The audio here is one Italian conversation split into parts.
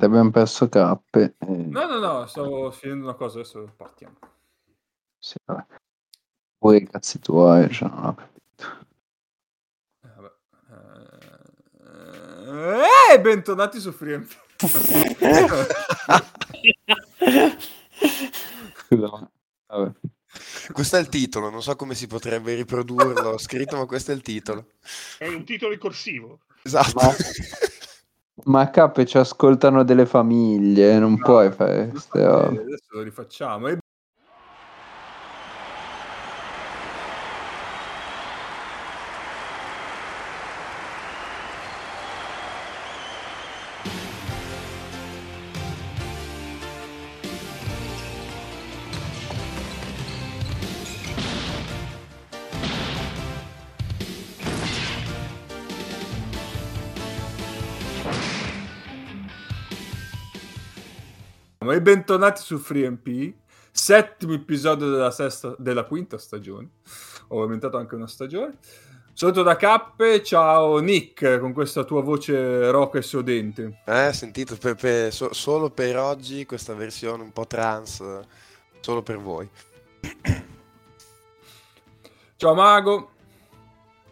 Abbiamo perso cappe. E... No, no, no, stavo finendo una cosa, adesso partiamo. Sì, vabbè. Poi i cazzi tuoi, cioè, non ho capito. Eh, vabbè. Eh, bentornati su FreeMP. Scusa. Vabbè. Questo è il titolo, non so come si potrebbe riprodurlo, ho scritto, ma questo è il titolo. È un titolo ricorsivo. Esatto. Ma, ma a cappe ci ascoltano delle famiglie, non No, puoi fare queste Eh, robe. Adesso lo rifacciamo. E E bentornati su FreeMP, settimo episodio della, sesta, della quinta stagione. Ho aumentato anche una stagione. Saluto da Cappe, ciao Nick, con questa tua voce roca e sodente. Eh, sentito, per- per- so- solo per oggi questa versione un po' trans, solo per voi. Ciao Mago,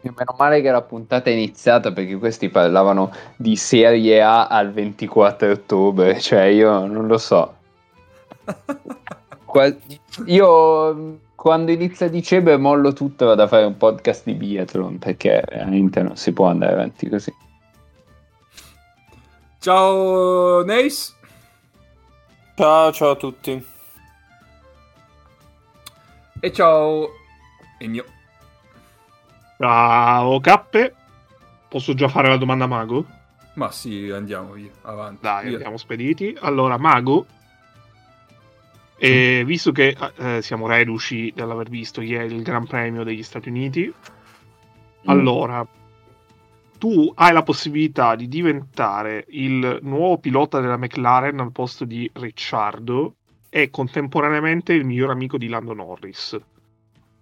E Meno male che la puntata è iniziata perché questi parlavano di Serie A al 24 ottobre, cioè io non lo so. Qua- io quando inizia dicembre mollo tutto e vado a fare un podcast di biathlon perché veramente non si può andare avanti così. ciao Neis Ciao, ciao a tutti. e ciao Ennio. Ciao cappe. Posso già fare la domanda a Mago? Ma sì, andiamo via, avanti. Dai, via. andiamo spediti. Allora, Mago, eh, visto che eh, siamo reduci dall'aver visto ieri il Gran Premio degli Stati Uniti, allora tu hai la possibilità di diventare il nuovo pilota della McLaren al posto di Ricciardo e contemporaneamente il miglior amico di Lando Norris.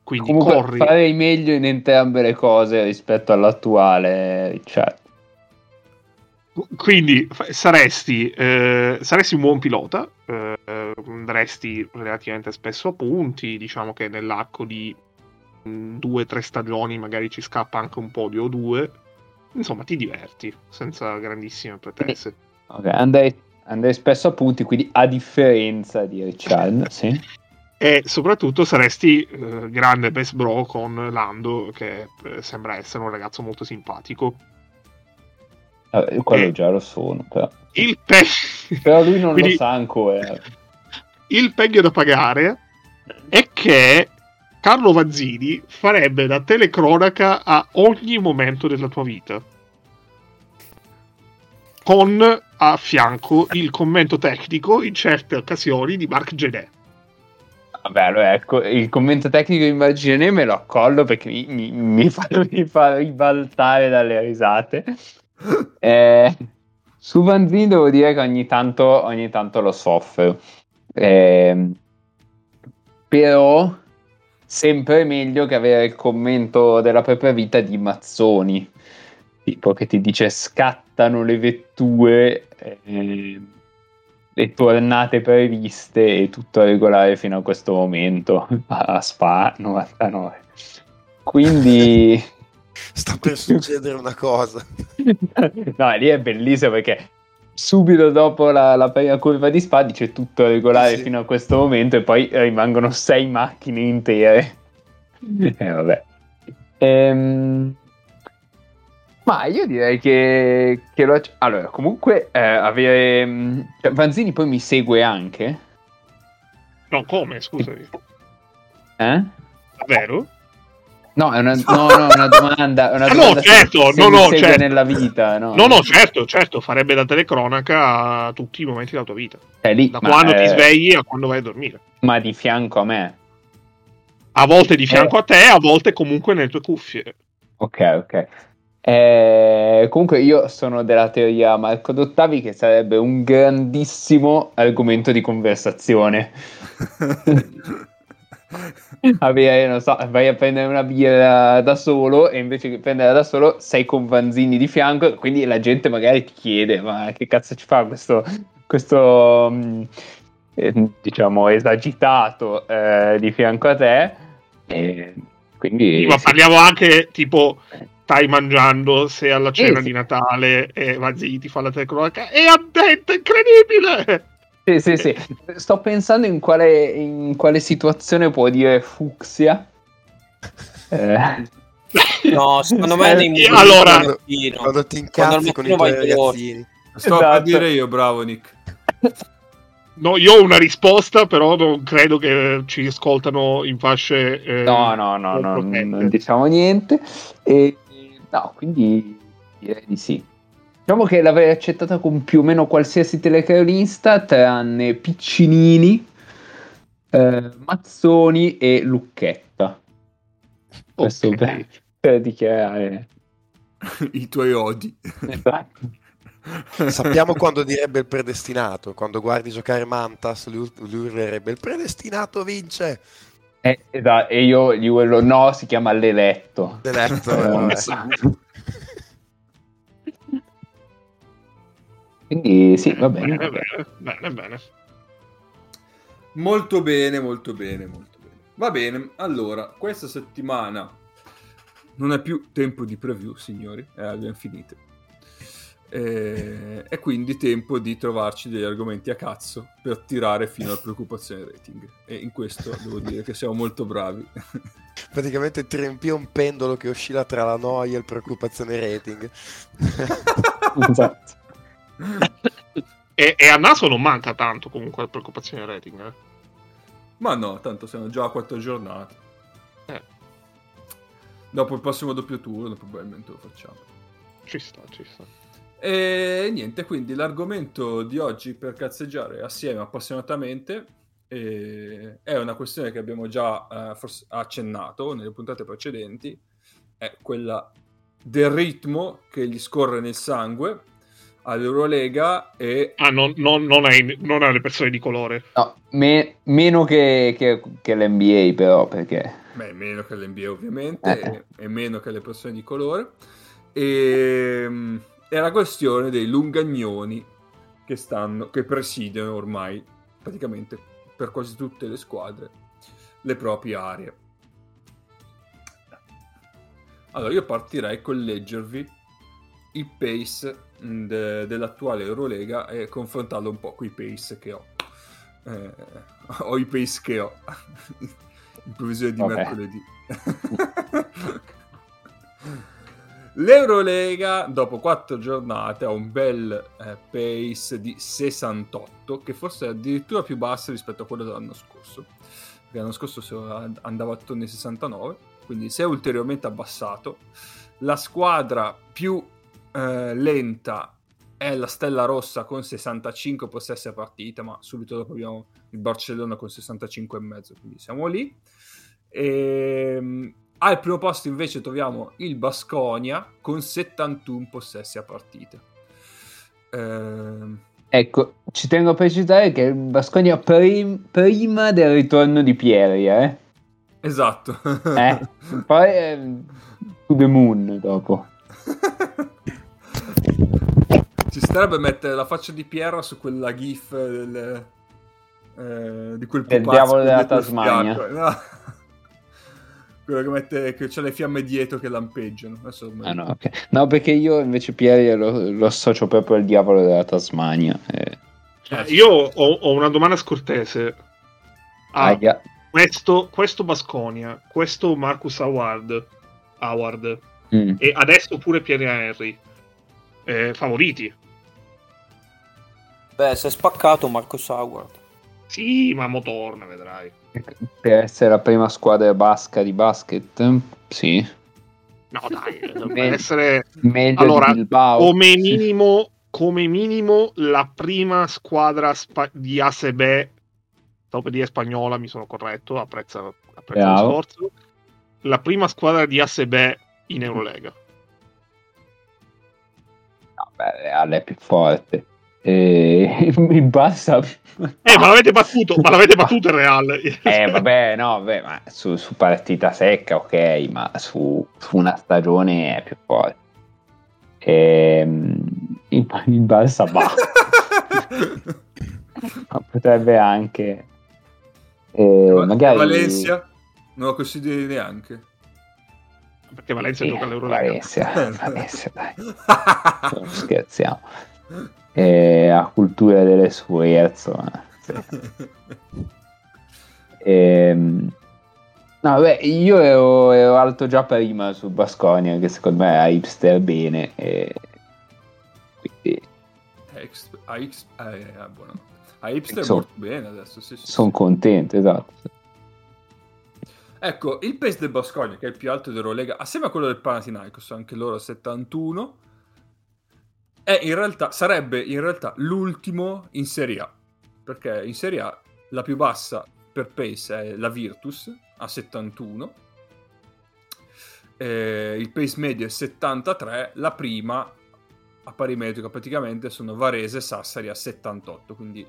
Quindi Comunque corri. farei meglio in entrambe le cose rispetto all'attuale, cioè Quindi saresti, eh, saresti un buon pilota, eh, andresti relativamente spesso a punti, diciamo che nell'arco di mm, due o tre stagioni magari ci scappa anche un podio o due, insomma ti diverti senza grandissime pretese. ok, andrei, andrei spesso a punti, quindi a differenza di Richard, sì. E soprattutto saresti eh, grande best bro con Lando che eh, sembra essere un ragazzo molto simpatico. Vabbè, quello Eh. già lo sono, però. Il, pe- Però lui non Quindi- lo sa ancora. il peggio da pagare è che Carlo Vazzini farebbe da telecronaca a ogni momento della tua vita. Con a fianco il commento tecnico in certe occasioni di Marc Genet. Vabbè, ecco, il commento tecnico di Immagine me lo accollo perché mi, mi- mi fa, mi fa ribaltare dalle risate. Eh, su Vanzini devo dire che ogni tanto, ogni tanto lo soffro. Ehm, però sempre meglio che avere il commento della propria vita di Mazzoni, tipo che ti dice scattano le vetture, eh, le tornate previste e tutto regolare fino a questo momento a Spa 99. Quindi Sta per succedere una cosa. no, lì è bellissimo perché subito dopo la, la prima curva di Spa dice tutto regolare Sì. fino a questo momento e poi rimangono sei macchine intere. Eh, vabbè. Ehm, ma io direi che, che lo... Allora, comunque eh, avere... Vanzini poi mi segue anche. No, come? Scusami. Eh? Davvero? No, è una, no, no, una domanda. È una Ah, no, domanda se- certo, se no, mi no, certo. nella vita. No, No, no, certo, certo, farebbe da telecronaca a tutti i momenti della tua vita. È lì, Da quando ti eh, svegli a quando vai a dormire. ma di fianco a me. A volte di fianco Eh. a te, a volte comunque nelle tue cuffie. Ok, ok. Eh, comunque io sono della teoria Marco Dottavi che sarebbe un grandissimo argomento di conversazione. avere, non so, vai a prendere una birra da solo e invece che prenderla da solo sei con Vanzini di fianco, quindi la gente magari ti chiede ma che cazzo ci fa questo, questo mh, eh, diciamo esagitato eh, di fianco a te e quindi Sì, ma parliamo anche tipo stai mangiando, sei alla cena sì. di Natale e Vanzini ti fa la telecronaca e ha detto incredibile! Sì, sì, sì. Sto pensando in quale, in quale situazione può dire fucsia. Eh, No, secondo me Eh, momenti allora- mattino. Quando ti Quando incazzi con i tuoi ragazzini. Sto Esatto. a dire io, bravo Nick. No, io ho una risposta, però non credo che ci ascoltano in fasce. eh, no, no, no, non no, non diciamo niente. E, no, quindi direi di sì. Diciamo che l'avrei accettata con più o meno qualsiasi telecronista, tranne Piccinini, eh, Mazzoni e Lucchetta. Questo Ok. per, per dichiarare. I tuoi odi. Esatto. Sappiamo quando direbbe il predestinato. Quando guardi giocare Mantas, lui, lui urlerebbe il predestinato vince. Eh, esatto, e io gli urlo no, si chiama l'eletto. L'eletto, Eh. Quindi sì, va bene. Bene, bene, bene, bene. Molto bene, molto bene, molto bene. Va bene, allora, questa settimana non è più tempo di preview, signori, eh, abbiamo finito. E, e quindi tempo di trovarci degli argomenti a cazzo per tirare fino alla preoccupazione rating. E in questo devo dire che siamo molto bravi. Praticamente ti riempì un pendolo che oscilla tra la noia e il preoccupazione rating. Esatto. E, e a naso non manca tanto comunque la preoccupazione rating. eh. Ma no, tanto siamo già a quattro giornate. Eh. Dopo il prossimo doppio turno probabilmente lo facciamo. Ci sta, ci sta. E niente, quindi l'argomento di oggi per cazzeggiare assieme appassionatamente eh, è una questione che abbiamo già eh, forse accennato nelle puntate precedenti, è quella del ritmo che gli scorre nel sangue all'Eurolega e Ah, non, non, non, è, non è le persone di colore. No, me- meno che, che- che l'NBA però, perché... beh, meno che l'NBA ovviamente Eh. e, e meno che le persone di colore e mm, è la questione dei lungagnoni che stanno che presidiano ormai praticamente per quasi tutte le squadre le proprie aree. Allora io partirei con leggervi il pace de- dell'attuale Eurolega e confrontarlo un po' con i pace che ho. Eh, ho i pace che ho. In previsione di Vabbè. mercoledì L'Eurolega dopo quattro giornate ha un bel eh, pace di 68 che forse è addirittura più basso rispetto a quello dell'anno scorso. Perché l'anno scorso andava attorno ai 69 quindi si è ulteriormente abbassato. La squadra più eh, lenta è la Stella Rossa con 65 possessi a partita ma subito dopo abbiamo il Barcellona con 65 e mezzo quindi siamo lì. Ehm, al primo posto invece troviamo il Basconia con 71 possessi a partita. Ehm, Ecco, ci tengo a precisare che il Basconia prim- prima del ritorno di Pieri, eh? esatto. Eh, Poi eh, to the moon dopo. Ci starebbe mettere la faccia di Pierra su quella gif del, eh, di quel pupazzo diavolo della il Tasmania. No. Quello che mette che c'ha le fiamme dietro che lampeggiano. Ah, no, ok. No, perché io invece Pieri lo, lo associo proprio al diavolo della Tasmania. Eh, Eh, Io ho, ho una domanda scortese. Ah, questo, questo Basconia, questo Marcus Howard, Howard Mm. e adesso pure Pierre Henry. eh, favoriti? Beh, si è spaccato Marcus Howard. Sì, ma mo torna, vedrai. Per essere la prima squadra basca di basket, sì. No, dai, dovrebbe Meglio. essere Meglio Allora, di Bilbao. come minimo, come minimo la prima squadra spa- di ASB, dopo di spagnola, mi sono corretto, apprezzo, apprezzo lo sforzo. La prima squadra di ASB in Eurolega. No, beh, Real è più forte. E... il Barça... Eh, ma l'avete battuto, ma l'avete battuto il Real. Eh, vabbè, no, vabbè, ma su, su partita secca, ok, ma su, su una stagione è più forte. Ehm, il, il Barça va. Ma potrebbe anche... eh, Ma- magari... Valencia non lo consideri neanche. Perché Valencia Eh, gioca all'Eurolega. Valencia, Valencia, dai, non scherziamo. Eh, a cultura delle sì. Ehm, no, vabbè, io ero, ero alto già prima su Basconia, che secondo me è hipster bene. E... Quindi Ex- a X- eh, eh. A Hipster Insomma. molto bene adesso, sì, sì, sì. sono contento, esatto. Ecco, il pace del Bascogna, che è il più alto dell'Eurolega, assieme a quello del Panathinaikos, anche loro a 71, è in realtà, sarebbe in realtà l'ultimo in Serie A. Perché in Serie A la più bassa per pace è la Virtus, a 71. Eh, il pace medio è 73, la prima a pari metrica praticamente sono Varese e Sassari a 78, quindi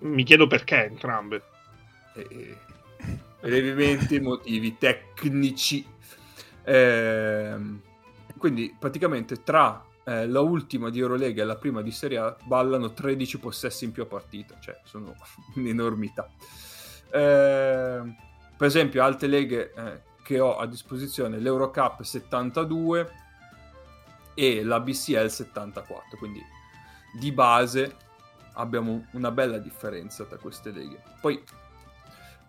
Mi chiedo perché entrambe. eh, brevemente motivi tecnici. Ehm, quindi praticamente tra eh, la ultima di Eurolega e la prima di Serie A ballano 13 possessi in più a partita, cioè sono un'enormità. Ehm, per esempio, altre leghe eh, che ho a disposizione, l'Eurocup 72 e la BCL 74, quindi di base abbiamo una bella differenza tra queste leghe. Poi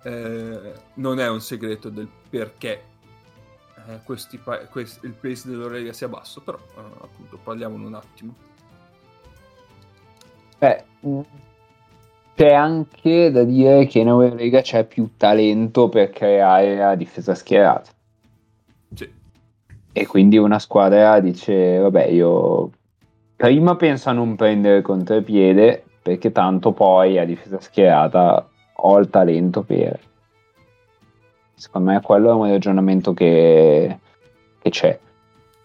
eh, non è un segreto del perché eh, questi pa- quest- il pace dell'Eurolega sia basso, però eh, appunto parliamone un attimo. Beh, mh, c'è anche da dire che in Eurolega c'è più talento per creare la difesa schierata. Sì. E quindi una squadra dice, vabbè, io prima penso a non prendere contropiede, perché tanto poi a difesa schierata ho il talento per... Secondo me quello è un ragionamento che, che c'è.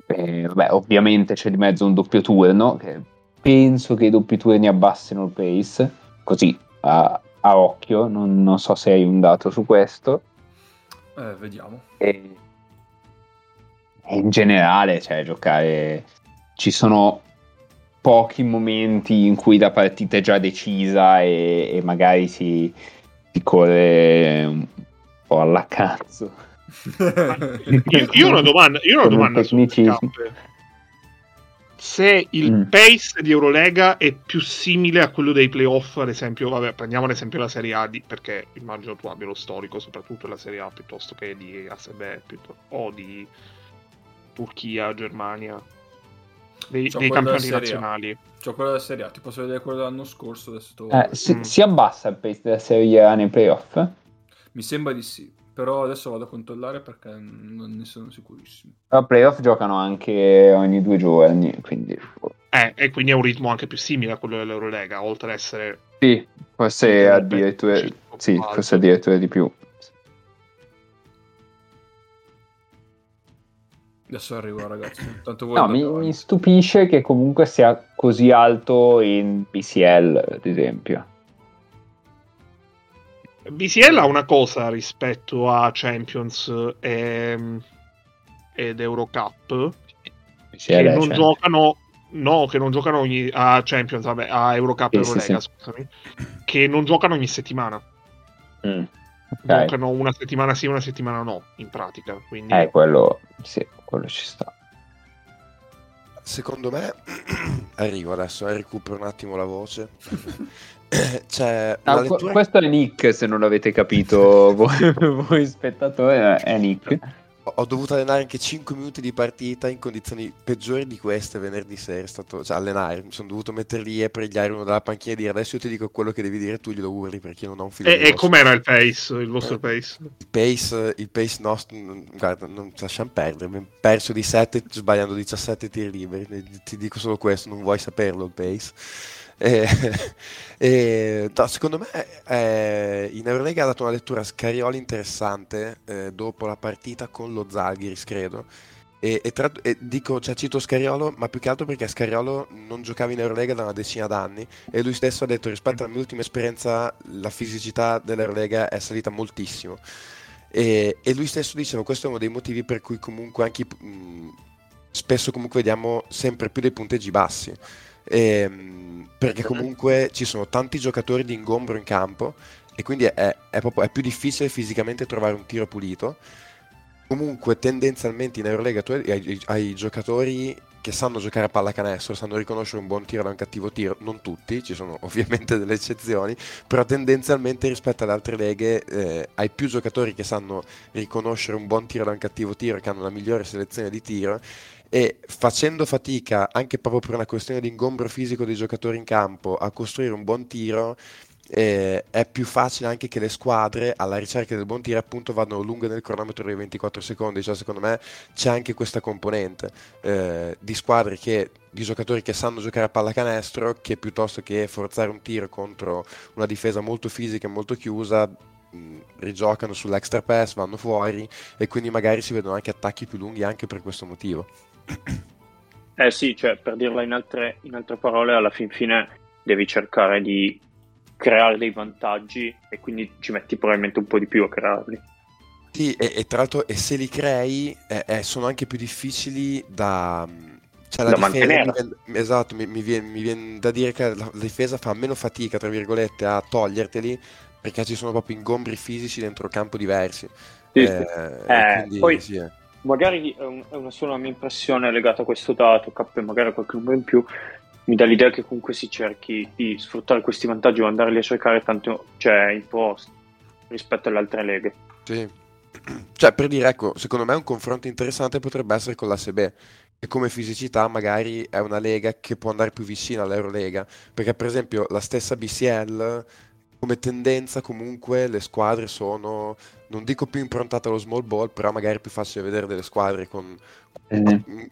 E, vabbè, ovviamente c'è di mezzo un doppio turno, che penso che i doppi turni abbassino il pace, così a, a occhio, non, non so se hai un dato su questo. Eh, vediamo. E, e in generale, cioè, giocare ci sono pochi momenti in cui la partita è già decisa e, e magari si, si corre un po' alla cazzo. Io, io ho una domanda, io ho una domanda su. Se il Mm. pace di Eurolega è più simile a quello dei playoff, ad esempio, vabbè, prendiamo ad esempio la Serie A, di- perché immagino tu abbia lo storico, soprattutto la Serie A, piuttosto che di ASB piuttosto- o di Turchia, Germania, dei, dei campionati nazionali. C'ho quella della Serie A, ti posso vedere quello dell'anno scorso, adesso Eh, si, Mm. si abbassa il pace della Serie A nei playoff? Mi sembra di sì, però adesso vado a controllare perché non ne sono sicurissimo. I playoff giocano anche ogni due giorni, quindi Eh, e quindi è un ritmo anche più simile a quello dell'Eurolega, oltre ad essere sì, forse addirittura, Sì, forse addirittura di più. Adesso arrivo ragazzi, tanto voi No, mi, mi stupisce che comunque sia così alto in PCL, ad esempio. BCL ha una cosa rispetto a Champions e, ed Eurocup che non giocano no che non giocano ogni a Champions vabbè a Eurocup e Sì, Eurolega sì. scusami che non giocano ogni settimana Mm, ok. giocano una settimana sì una settimana no in pratica quindi Eh, quello, sì, quello ci sta. Secondo me, arrivo adesso, eh, recupero un attimo la voce. C'è una Ah, lettura questo è Nick, se non l'avete capito voi, voi spettatori, è Nick. Ho dovuto allenare anche 5 minuti di partita in condizioni peggiori di queste venerdì sera. È stato, cioè, allenare, mi sono dovuto mettere lì e pregliare uno dalla panchina e dire adesso io ti dico quello che devi dire, tu glielo urli perché io non ho un filo e, e voce." com'era il pace il vostro Eh. pace Il pace, il pace nostro, non- guarda, non ci lasciamo perdere. Abbiamo perso di 7 sbagliando 17 tiri liberi. Ti dico solo questo, non vuoi saperlo il pace. E, e, no, secondo me eh, in Eurolega ha dato una lettura a Scarioli interessante eh, dopo la partita con lo Zalgiris, credo, E, e tra- e dico, cioè, cito Scariolo, ma più che altro perché Scariolo non giocava in Eurolega da una decina d'anni e lui stesso ha detto rispetto alla mia ultima esperienza la fisicità dell'Eurolega è salita moltissimo. E, e lui stesso diceva questo è uno dei motivi per cui comunque anche mh, spesso comunque vediamo sempre più dei punteggi bassi. E, mh, perché comunque ci sono tanti giocatori di ingombro in campo e quindi è, è, proprio, è più difficile fisicamente trovare un tiro pulito. Comunque tendenzialmente in Eurolega tu hai, hai, giocatori che sanno giocare a pallacanestro, sanno riconoscere un buon tiro da un cattivo tiro, non tutti, ci sono ovviamente delle eccezioni, però tendenzialmente rispetto alle altre leghe eh, hai più giocatori che sanno riconoscere un buon tiro da un cattivo tiro, che hanno una migliore selezione di tiro e facendo fatica anche proprio per una questione di ingombro fisico dei giocatori in campo a costruire un buon tiro eh, è più facile anche che le squadre alla ricerca del buon tiro appunto vadano lunghe nel cronometro dei 24 secondi, cioè secondo me c'è anche questa componente eh, di squadre che di giocatori che sanno giocare a pallacanestro che piuttosto che forzare un tiro contro una difesa molto fisica e molto chiusa mh, rigiocano sull'extra pass, vanno fuori e quindi magari si vedono anche attacchi più lunghi anche per questo motivo. Eh sì, cioè per dirla in altre, in altre parole, alla fin fine devi cercare di creare dei vantaggi e quindi ci metti probabilmente un po' di più a crearli. Sì, e, e tra l'altro, e se li crei, eh, eh, sono anche più difficili da, cioè, da mantenere. Mi, esatto, mi, mi, viene, mi, viene, da dire che la, la, difesa fa meno fatica, tra virgolette, a toglierteli perché ci sono proprio ingombri fisici dentro campo diversi. Sì, eh, sì. Eh, quindi, poi, sì, eh. Magari è, un, è, una sola mia impressione legata a questo dato, K magari qualche numero in più, mi dà l'idea che comunque si cerchi di sfruttare questi vantaggi o andarli a cercare tanto cioè, in post rispetto alle altre leghe. Sì. Cioè, per dire, ecco, secondo me un confronto interessante potrebbe essere con l'ASB, che come fisicità magari è una lega che può andare più vicina all'Eurolega, perché per esempio la stessa BCL, come tendenza comunque le squadre sono, non dico più improntate allo small ball, però magari è più facile vedere delle squadre con... Mm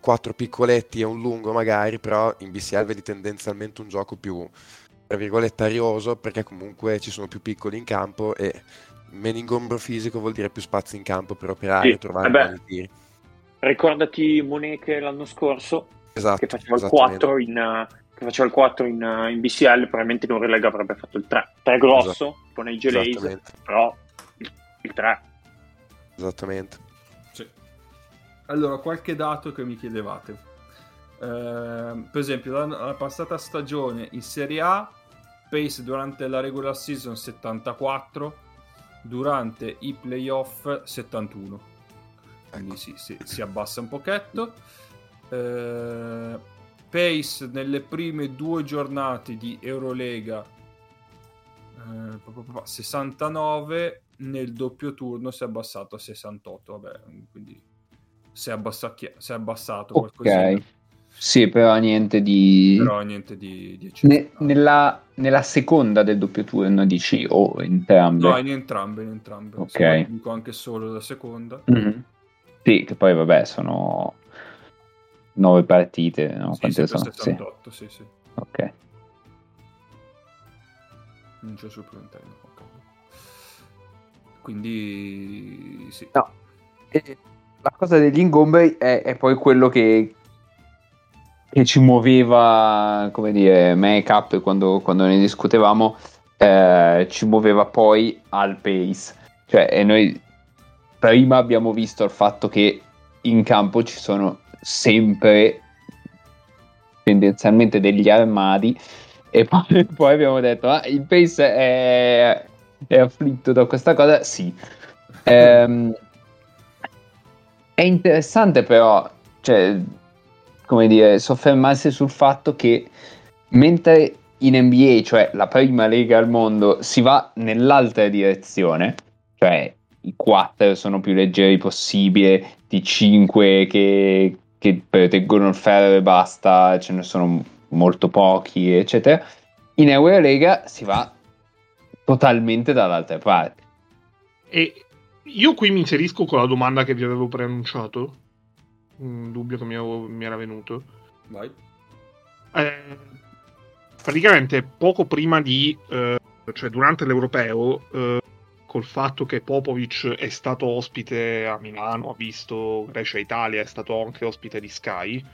quattro piccoletti e un lungo magari, però in BCL vedi tendenzialmente un gioco più, tra virgolette, arioso, perché comunque ci sono più piccoli in campo e meno ingombro fisico vuol dire più spazio in campo per operare e sì, trovare buoni tiri. Ricordati Moneke l'anno scorso, esatto, che faceva il 4 in... che faceva il 4 in, in BCL, probabilmente in Eurolega avrebbe fatto il 3. 3 grosso, esatto. tipo nei Gelaze, però il, il 3. Esattamente. Allora, qualche dato che mi chiedevate. Eh, per esempio, la, la, passata stagione in Serie A, pace durante la regular season 74, durante i playoff 71. Quindi ecco. sì, sì, si abbassa un pochetto. Eh, pace nelle prime due giornate di Eurolega eh, 69, nel doppio turno si è abbassato a 68. Vabbè, quindi si è, abbassa- si è abbassato qualcosina. Sì, però niente di... Però niente di, di ne, nella, nella, seconda del doppio turno dici o oh, entrambe? No, in entrambe, in entrambe. Ok. Dico anche solo la seconda. Mm-hmm. Sì, che poi vabbè sono nove partite, no? Sì, Quante sono? 78, sì. sì, sì. Ok. Non c'è supplementare. Quindi sì. No. E la cosa degli ingombri è, è poi quello che, che, ci muoveva, come dire, make-up quando, quando ne discutevamo, eh, ci muoveva poi al pace. Cioè, e noi prima abbiamo visto il fatto che in campo ci sono sempre tendenzialmente degli armadi. E poi, poi abbiamo detto ah, il pace è, è afflitto da questa cosa. Sì. Ehm, è interessante però, cioè, come dire, soffermarsi sul fatto che mentre in NBA, cioè la prima lega al mondo, si va nell'altra direzione, cioè i 4 sono più leggeri possibile, di 5 che, che proteggono il ferro e basta, ce ne sono molto pochi, eccetera. In Eurolega si va totalmente dall'altra parte. E io qui mi inserisco con la domanda che vi avevo preannunciato. Un dubbio che mi, avevo, mi era venuto. Vai. Eh, praticamente poco prima di, eh, cioè durante l'europeo, eh, col fatto che Popovic è stato ospite a Milano, ha visto Grecia Italia, è stato anche ospite di Sky,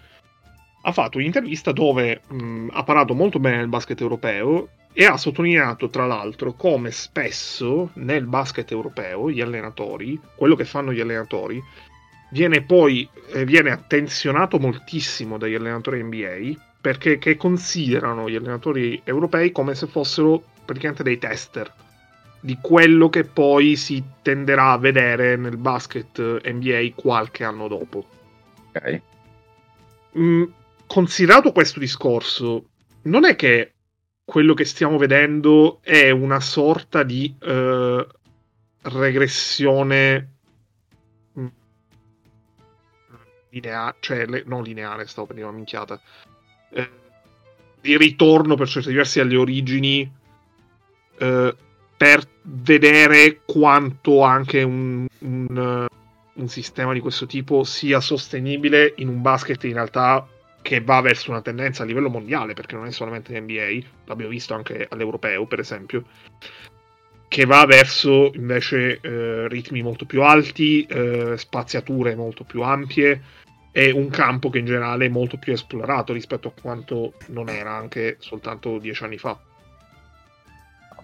ha fatto un'intervista dove mh, ha parlato molto bene del basket europeo e ha sottolineato tra l'altro come spesso nel basket europeo gli allenatori, quello che fanno gli allenatori, viene poi eh, viene attenzionato moltissimo dagli allenatori NBA perché considerano gli allenatori europei come se fossero praticamente dei tester di quello che poi si tenderà a vedere nel basket NBA qualche anno dopo. Ok. Mm, considerato questo discorso, non è che quello che stiamo vedendo è una sorta di uh, regressione mm, lineare, cioè le, non lineare, stavo per dire una minchiata, eh, di ritorno per certi versi alle origini eh, per vedere quanto anche un, un, un, sistema di questo tipo sia sostenibile in un basket in realtà che va verso una tendenza a livello mondiale, perché non è solamente NBA, l'abbiamo visto anche all'europeo, per esempio, che va verso invece eh, ritmi molto più alti, eh, spaziature molto più ampie e un campo che in generale è molto più esplorato rispetto a quanto non era anche soltanto dieci anni fa.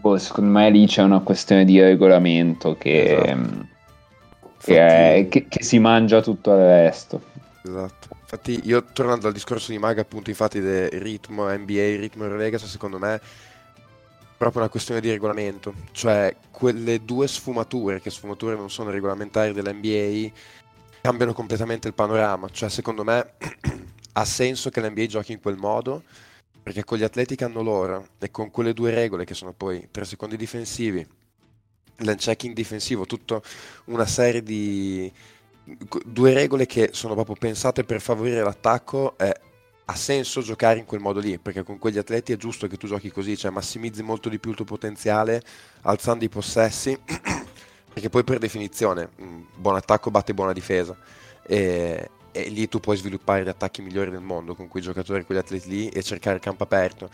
Boh, secondo me lì c'è una questione di regolamento che, esatto. che, Infatti... è, che, che si mangia tutto il resto. Esatto. Infatti, io tornando al discorso di Maga, appunto, infatti, del ritmo NBA, ritmo Eurolega, secondo me è proprio una questione di regolamento. Cioè, quelle due sfumature, che sfumature non sono regolamentari dell'NBA, cambiano completamente il panorama. Cioè, secondo me ha senso che l'NBA giochi in quel modo, perché con gli atleti che hanno loro e con quelle due regole che sono poi 3 secondi difensivi, l'unchecking difensivo, tutta una serie di due regole che sono proprio pensate per favorire l'attacco eh, ha senso giocare in quel modo lì perché con quegli atleti è giusto che tu giochi così cioè massimizzi molto di più il tuo potenziale alzando i possessi perché poi per definizione un buon attacco batte buona difesa. E, e lì tu puoi sviluppare gli attacchi migliori del mondo con quei giocatori, quegli atleti lì e cercare il campo aperto.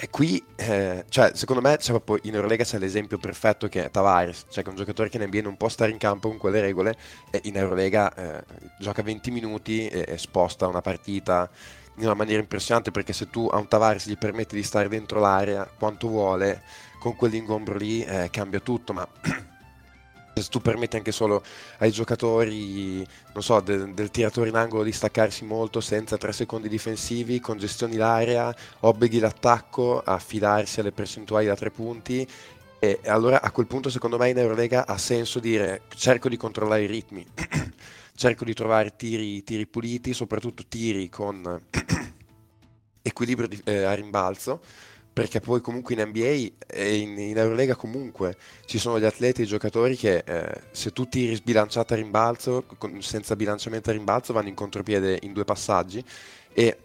E qui, eh, cioè, secondo me, proprio in Eurolega c'è l'esempio perfetto che è Tavares, cioè che è un giocatore che in NBA non può stare in campo con quelle regole e in Eurolega eh, gioca 20 minuti e, e, sposta una partita in una maniera impressionante perché se tu a un Tavares gli permetti di stare dentro l'area quanto vuole, con quell'ingombro lì eh, cambia tutto, ma se tu permetti anche solo ai giocatori, non so, del, del tiratore in angolo di staccarsi molto senza tre secondi difensivi, congestioni l'area, obblighi l'attacco a fidarsi alle percentuali da tre punti. E allora a quel punto secondo me in Eurolega ha senso dire cerco di controllare i ritmi, cerco di trovare tiri, tiri puliti, soprattutto tiri con equilibrio di, eh, a rimbalzo perché poi comunque in NBA e in, in Eurolega comunque ci sono gli atleti e i giocatori che eh, se tu tiri sbilanciato a rimbalzo, con, senza bilanciamento a rimbalzo, vanno in contropiede in due passaggi e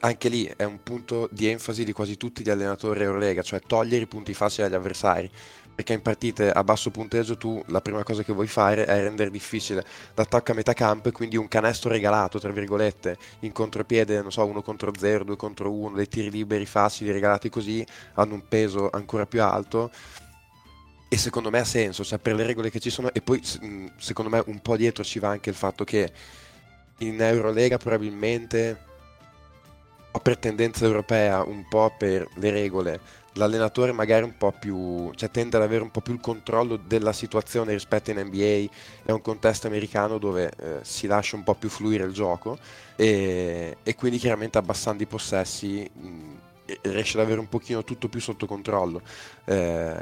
anche lì è un punto di enfasi di quasi tutti gli allenatori Eurolega, cioè togliere i punti facili agli avversari perché in partite a basso punteggio tu la prima cosa che vuoi fare è rendere difficile l'attacco a metà campo e quindi un canestro regalato, tra virgolette, in contropiede, non so, uno contro 0, 2 contro 1, dei tiri liberi facili regalati così hanno un peso ancora più alto. E secondo me ha senso, cioè per le regole che ci sono e poi secondo me un po' dietro ci va anche il fatto che in Eurolega probabilmente po' per tendenza europea, un po' per le regole l'allenatore magari un po' più, cioè tende ad avere un po' più il controllo della situazione rispetto in NBA, è un contesto americano dove eh, si lascia un po' più fluire il gioco e, e quindi chiaramente abbassando i possessi mh, riesce ad avere un pochino tutto più sotto controllo, eh,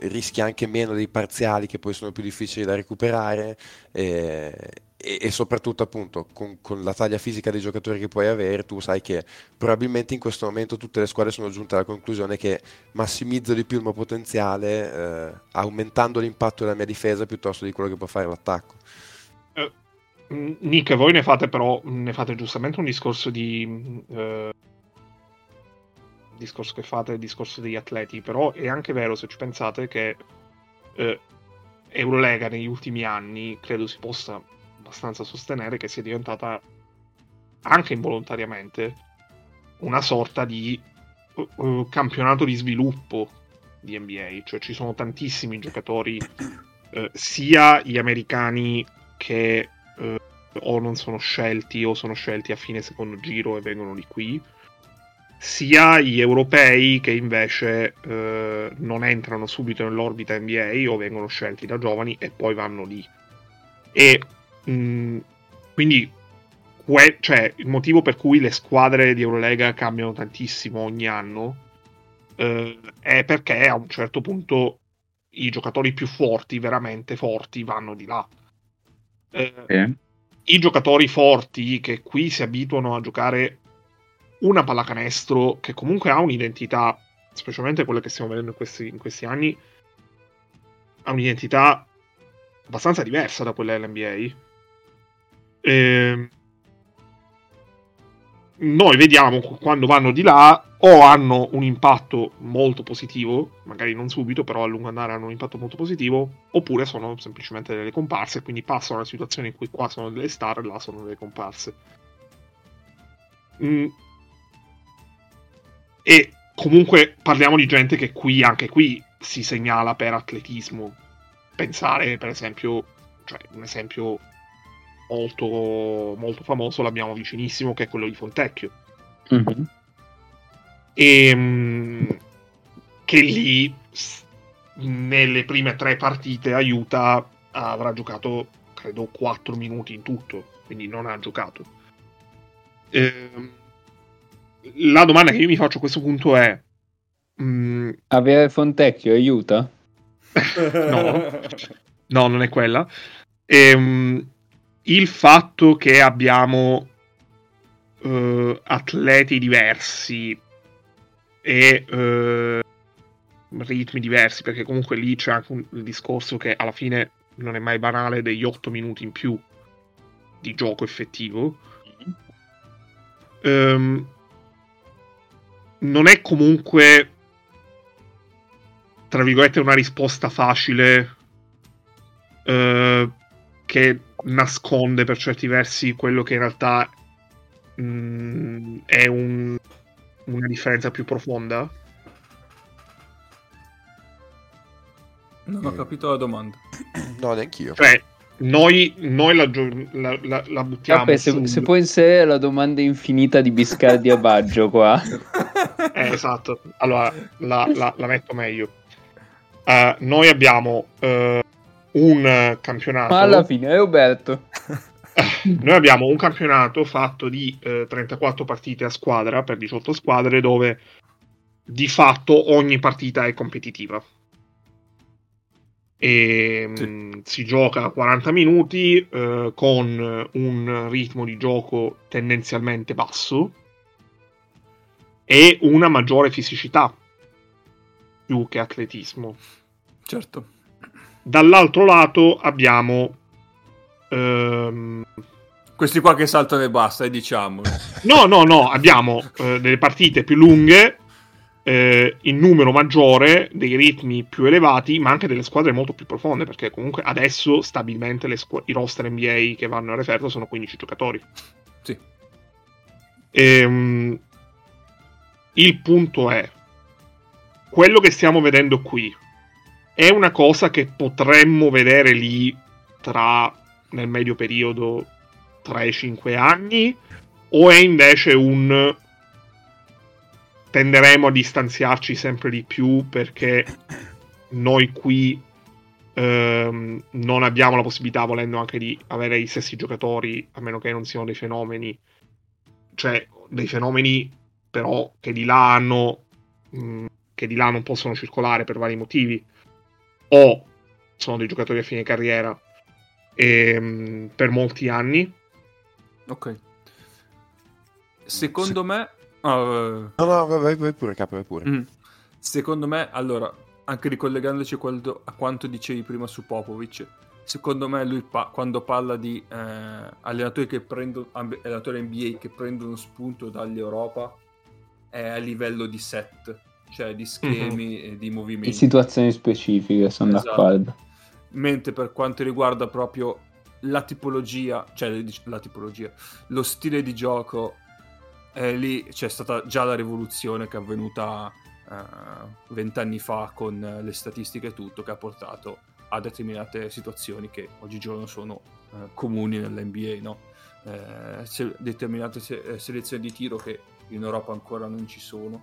rischi anche meno dei parziali che poi sono più difficili da recuperare eh, e, e, soprattutto appunto con, con, la taglia fisica dei giocatori che puoi avere tu sai che probabilmente in questo momento tutte le squadre sono giunte alla conclusione che massimizzo di più il mio potenziale eh, aumentando l'impatto della mia difesa piuttosto di quello che può fare l'attacco. Uh, Nick, voi ne fate però ne fate giustamente un discorso di... Uh discorso che fate, il discorso degli atleti, però è anche vero se ci pensate che eh, Eurolega negli ultimi anni credo si possa abbastanza sostenere che sia diventata anche involontariamente una sorta di uh, uh, campionato di sviluppo di NBA, cioè ci sono tantissimi giocatori, eh, sia gli americani che o non sono scelti o sono scelti a fine secondo giro e vengono di qui, sia gli europei che invece eh, non entrano subito nell'orbita NBA o vengono scelti da giovani e poi vanno lì. E mm, quindi que- cioè, il motivo per cui le squadre di Eurolega cambiano tantissimo ogni anno eh, è perché a un certo punto i giocatori più forti, veramente forti, vanno di là. Eh, eh. I giocatori forti che qui si abituano a giocare una pallacanestro che comunque ha un'identità, specialmente quella che stiamo vedendo in questi, in questi anni, ha un'identità abbastanza diversa da quella dell'NBA. Eh, noi vediamo quando vanno di là o hanno un impatto molto positivo, magari non subito, però a lungo andare hanno un impatto molto positivo, oppure sono semplicemente delle comparse, quindi passano da situazioni in cui qua sono delle star e là sono delle comparse. Mm. E comunque parliamo di gente che qui, anche qui, si segnala per atletismo. Pensare, per esempio, cioè un esempio molto, molto famoso, l'abbiamo vicinissimo, che è quello di Fontecchio. Mm-hmm. E, ehm, che lì, nelle prime tre partite, aiuta, avrà giocato, credo, 4 minuti in tutto, quindi non ha giocato. Eh, la domanda che io mi faccio a questo punto è... Mh, mm, Avere Fontecchio aiuta? no, no, non è quella. Ehm, il fatto che abbiamo uh, atleti diversi e uh, ritmi diversi, perché comunque lì c'è anche un, discorso che alla fine non è mai banale degli 8 minuti in più di gioco effettivo. Um, non è comunque tra virgolette una risposta facile uh, che nasconde per certi versi quello che in realtà mh, mm, è un, una differenza più profonda? Non ho capito la domanda. No, neanch'io. Cioè, noi, noi la, la, la, la, buttiamo. Cappe, se, se, puoi inserire la domanda infinita di Biscardi a Baggio qua. eh, esatto. Allora, la, metto meglio. Uh, noi abbiamo uh, un campionato. Ma alla fine è Roberto. Noi abbiamo un campionato fatto di eh, 34 partite a squadra per 18 squadre dove di fatto ogni partita è competitiva. E sì. mh, mm, si gioca 40 minuti eh, con un ritmo di gioco tendenzialmente basso e una maggiore fisicità più che atletismo. Certo. Dall'altro lato abbiamo... Ehm... Questi qua che saltano e basta, e diciamo. No, no, no, abbiamo eh, delle partite più lunghe, eh, in numero maggiore, dei ritmi più elevati, ma anche delle squadre molto più profonde, perché comunque adesso stabilmente squ- i roster NBA che vanno a referto sono 15 giocatori. Sì. Ehm, il punto è, quello che stiamo vedendo qui, è una cosa che potremmo vedere lì tra nel medio periodo 3-5 anni? O è invece un tenderemo a distanziarci sempre di più perché noi qui ehm, non abbiamo la possibilità volendo anche di avere i stessi giocatori a meno che non siano dei fenomeni. Cioè dei fenomeni però che di là hanno mh, mm, che di là non possono circolare per vari motivi o sono dei giocatori a fine carriera e, ehm, per molti anni. Ok. Secondo Se... me... Oh, no, no, vai, vai pure, capo, vai pure. Mm. Secondo me, allora, anche ricollegandoci a quanto dicevi prima su Popovic, secondo me lui pa- quando parla di eh, allenatori, che prendono, allenatori NBA che prendono spunto dall'Europa è a livello di set cioè di schemi mm-hmm. e di movimenti. Di situazioni specifiche, sono esatto. d'accordo. Mentre per quanto riguarda proprio la tipologia, cioè la tipologia, lo stile di gioco, eh, lì c'è stata già la rivoluzione che è avvenuta vent'anni uh, fa con le statistiche e tutto che ha portato a determinate situazioni che oggigiorno sono uh, comuni nell'NBA, no? eh, se- determinate se- eh, selezioni di tiro che in Europa ancora non ci sono,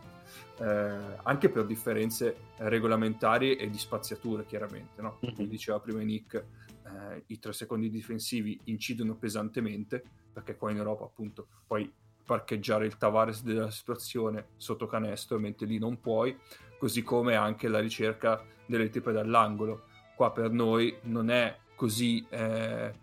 eh, anche per differenze regolamentari e di spaziature chiaramente, no? come mm-hmm. diceva prima Nick, eh, i tre secondi difensivi incidono pesantemente perché qua in Europa appunto puoi parcheggiare il Tavares della situazione sotto canestro mentre lì non puoi, così come anche la ricerca delle tipe dall'angolo. Qua per noi non è così eh,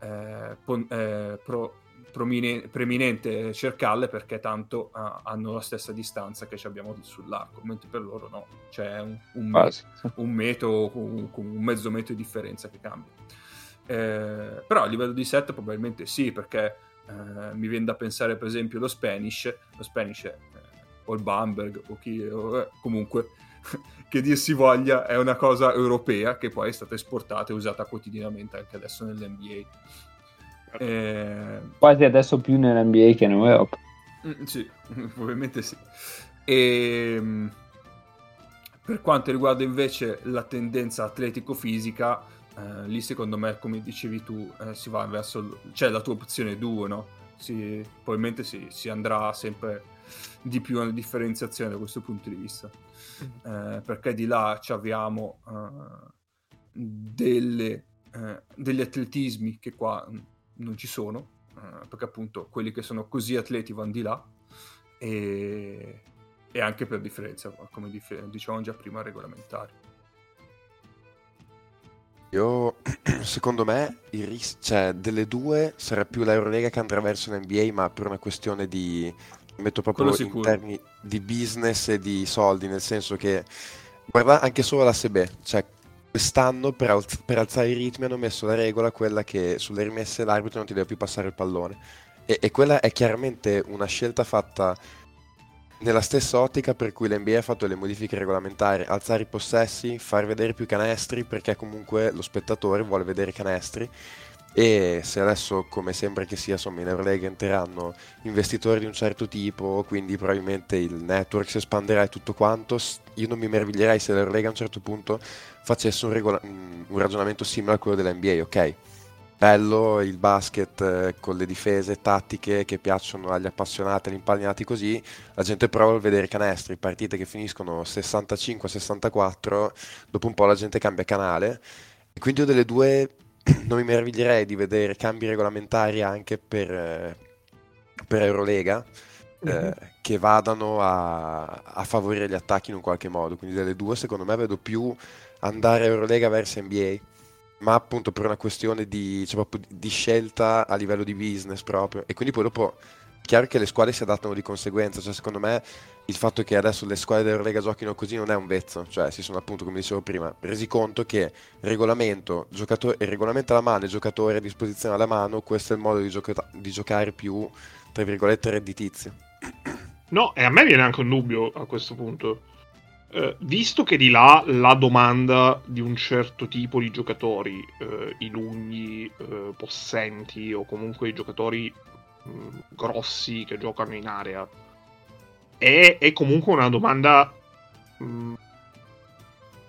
eh, pon- eh, pro- preminente cercarle perché tanto uh, hanno la stessa distanza che abbiamo sull'arco, mentre per loro no, c'è un, un, me- un metro, un, un, mezzo metro di differenza che cambia. Eh, però a livello di set probabilmente sì, perché eh, mi viene da pensare per esempio lo Spanish, lo Spanish è, o il Bamberg o chi o, eh, comunque che dir si voglia è una cosa europea che poi è stata esportata e usata quotidianamente anche adesso nell'NBA. Eh... Quasi adesso più nell'NBA che in Europa. Mm, sì, ovviamente sì. E ehm, per quanto riguarda invece la tendenza atletico-fisica, eh, lì secondo me, come dicevi tu, eh, si va verso... c'è la tua opzione 2, no? Si, probabilmente si, si andrà sempre di più alla differenziazione da questo punto di vista. Mm. Eh, perché di là ci abbiamo uh, delle, uh, degli atletismi che qua non ci sono, uh, perché appunto quelli che sono così atleti vanno di là e, e anche per differenza, come dif- dicevamo già prima, regolamentari. Io, secondo me, il ris- cioè, delle due sarà più l'Eurolega che andrà verso l'NBA, ma per una questione di metto proprio in termini di business e di soldi, nel senso che guarda anche solo la SB, cioè quest'anno per, alz- per, alzare i ritmi hanno messo la regola quella che sulle rimesse l'arbitro non ti deve più passare il pallone. E, e quella è chiaramente una scelta fatta nella stessa ottica per cui l'NBA ha fatto le modifiche regolamentari, alzare i possessi, far vedere più canestri perché comunque lo spettatore vuole vedere canestri e se adesso come sembra che sia insomma in Eurolega entreranno investitori di un certo tipo quindi probabilmente il network si espanderà e tutto quanto. Io non mi meraviglierei se l'Eurolega a un certo punto facesse un, regola- un ragionamento simile a quello dell'NBA ok? Bello il basket eh, con le difese tattiche che piacciono agli appassionati, agli impallinati così, la gente prova a vedere canestri, partite che finiscono 65-64, dopo un po' la gente cambia canale. E quindi io delle due non mi meraviglierei di vedere cambi regolamentari anche per, eh, per Eurolega mm-hmm. eh, che vadano a, a, favorire gli attacchi in un qualche modo. Quindi delle due, secondo me, vedo più andare Eurolega verso NBA, ma appunto per una questione di, cioè, di scelta a livello di business proprio. E quindi poi dopo chiaro che le squadre si adattano di conseguenza, cioè secondo me il fatto che adesso le squadre dell'Eurolega giochino così non è un vezzo, cioè si sono appunto, come dicevo prima, resi conto che regolamento, giocatore, regolamento alla mano e giocatore a disposizione alla mano, questo è il modo di, gioca- di giocare più, tra virgolette, redditizio. No, e a me viene anche un dubbio a questo punto. Eh, visto che di là la domanda di un certo tipo di giocatori, eh, i lunghi, eh, possenti o comunque i giocatori mh, mm, grossi che giocano in area, è, è comunque una domanda mh, mm,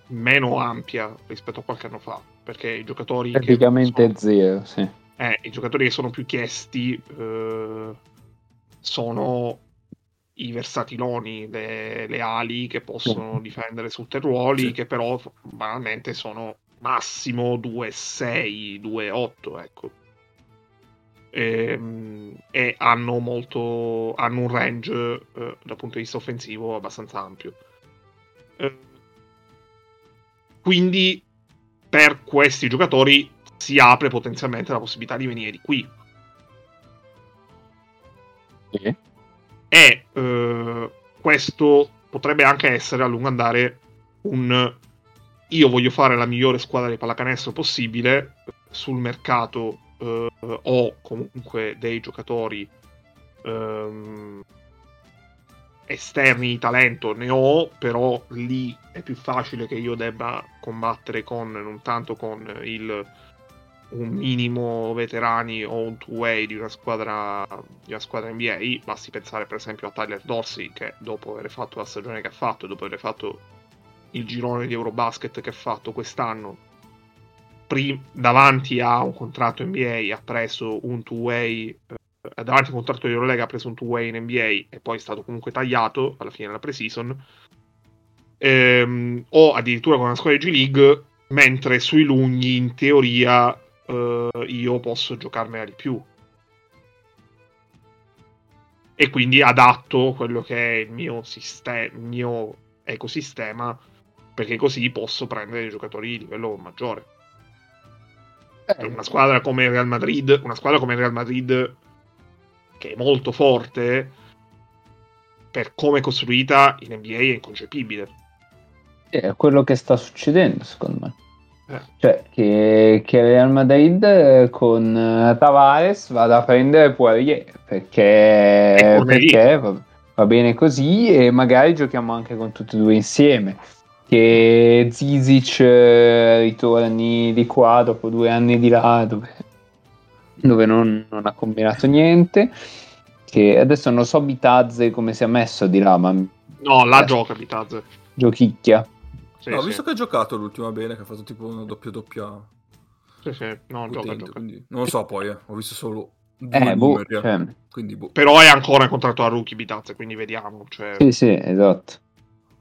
meno ampia rispetto a qualche anno fa, perché i giocatori... Praticamente sono, zero, sì. Eh, I giocatori che sono più chiesti eh, sono i versatiloni, le, le, ali che possono difendere su terruoli, sì. che però banalmente sono massimo 2-6, 2-8, ecco e, ehm, e hanno, molto, hanno un range eh, dal punto di vista offensivo abbastanza ampio. Eh, quindi per questi giocatori si apre potenzialmente la possibilità di venire di qui. Sì. E eh, questo potrebbe anche essere a lungo andare un io voglio fare la migliore squadra di pallacanestro possibile sul mercato eh, o comunque dei giocatori ehm, esterni di talento ne ho, però lì è più facile che io debba combattere con non tanto con il un minimo veterani o un two-way di una squadra, di una squadra NBA, basti pensare per esempio a Tyler Dorsey che dopo aver fatto la stagione che ha fatto, dopo aver fatto il girone di Eurobasket che ha fatto quest'anno, prim- davanti a un contratto NBA ha preso un two-way, eh, davanti a un contratto di Eurolega ha preso un two-way in NBA e poi è stato comunque tagliato alla fine della pre-season, ehm, o addirittura con una squadra di G-League, mentre sui lunghi in teoria eh, io posso giocarmela di più. E quindi adatto quello che è il mio, sistema, il mio ecosistema, perché così posso prendere giocatori di livello maggiore. Eh. Una squadra come Real Madrid, una squadra come Real Madrid che è molto forte, per come è costruita in NBA è inconcepibile. È quello che sta succedendo, secondo me. Cioè, che, che Real Madrid eh, con uh, Tavares vada a prendere Poirier perché, perché va, va, bene così e magari giochiamo anche con tutti e due insieme. Che Zizic ritorni di qua dopo due anni di là dove, dove non, non, ha combinato niente. Che adesso non so Bitazze come si è messo di là, ma no, la gioca Bitazze. Giochicchia. Sì, no, ho visto che ha giocato l'ultima bene, che ha fatto tipo una doppia doppia. Sì, sì, no, gioca, gioca. Quindi, non lo so poi, eh. ho visto solo due eh, boh, numeri. Eh. Cioè... Quindi, boh. Però è ancora in contratto a rookie Bitazze, quindi vediamo. Cioè... Sì, sì, esatto.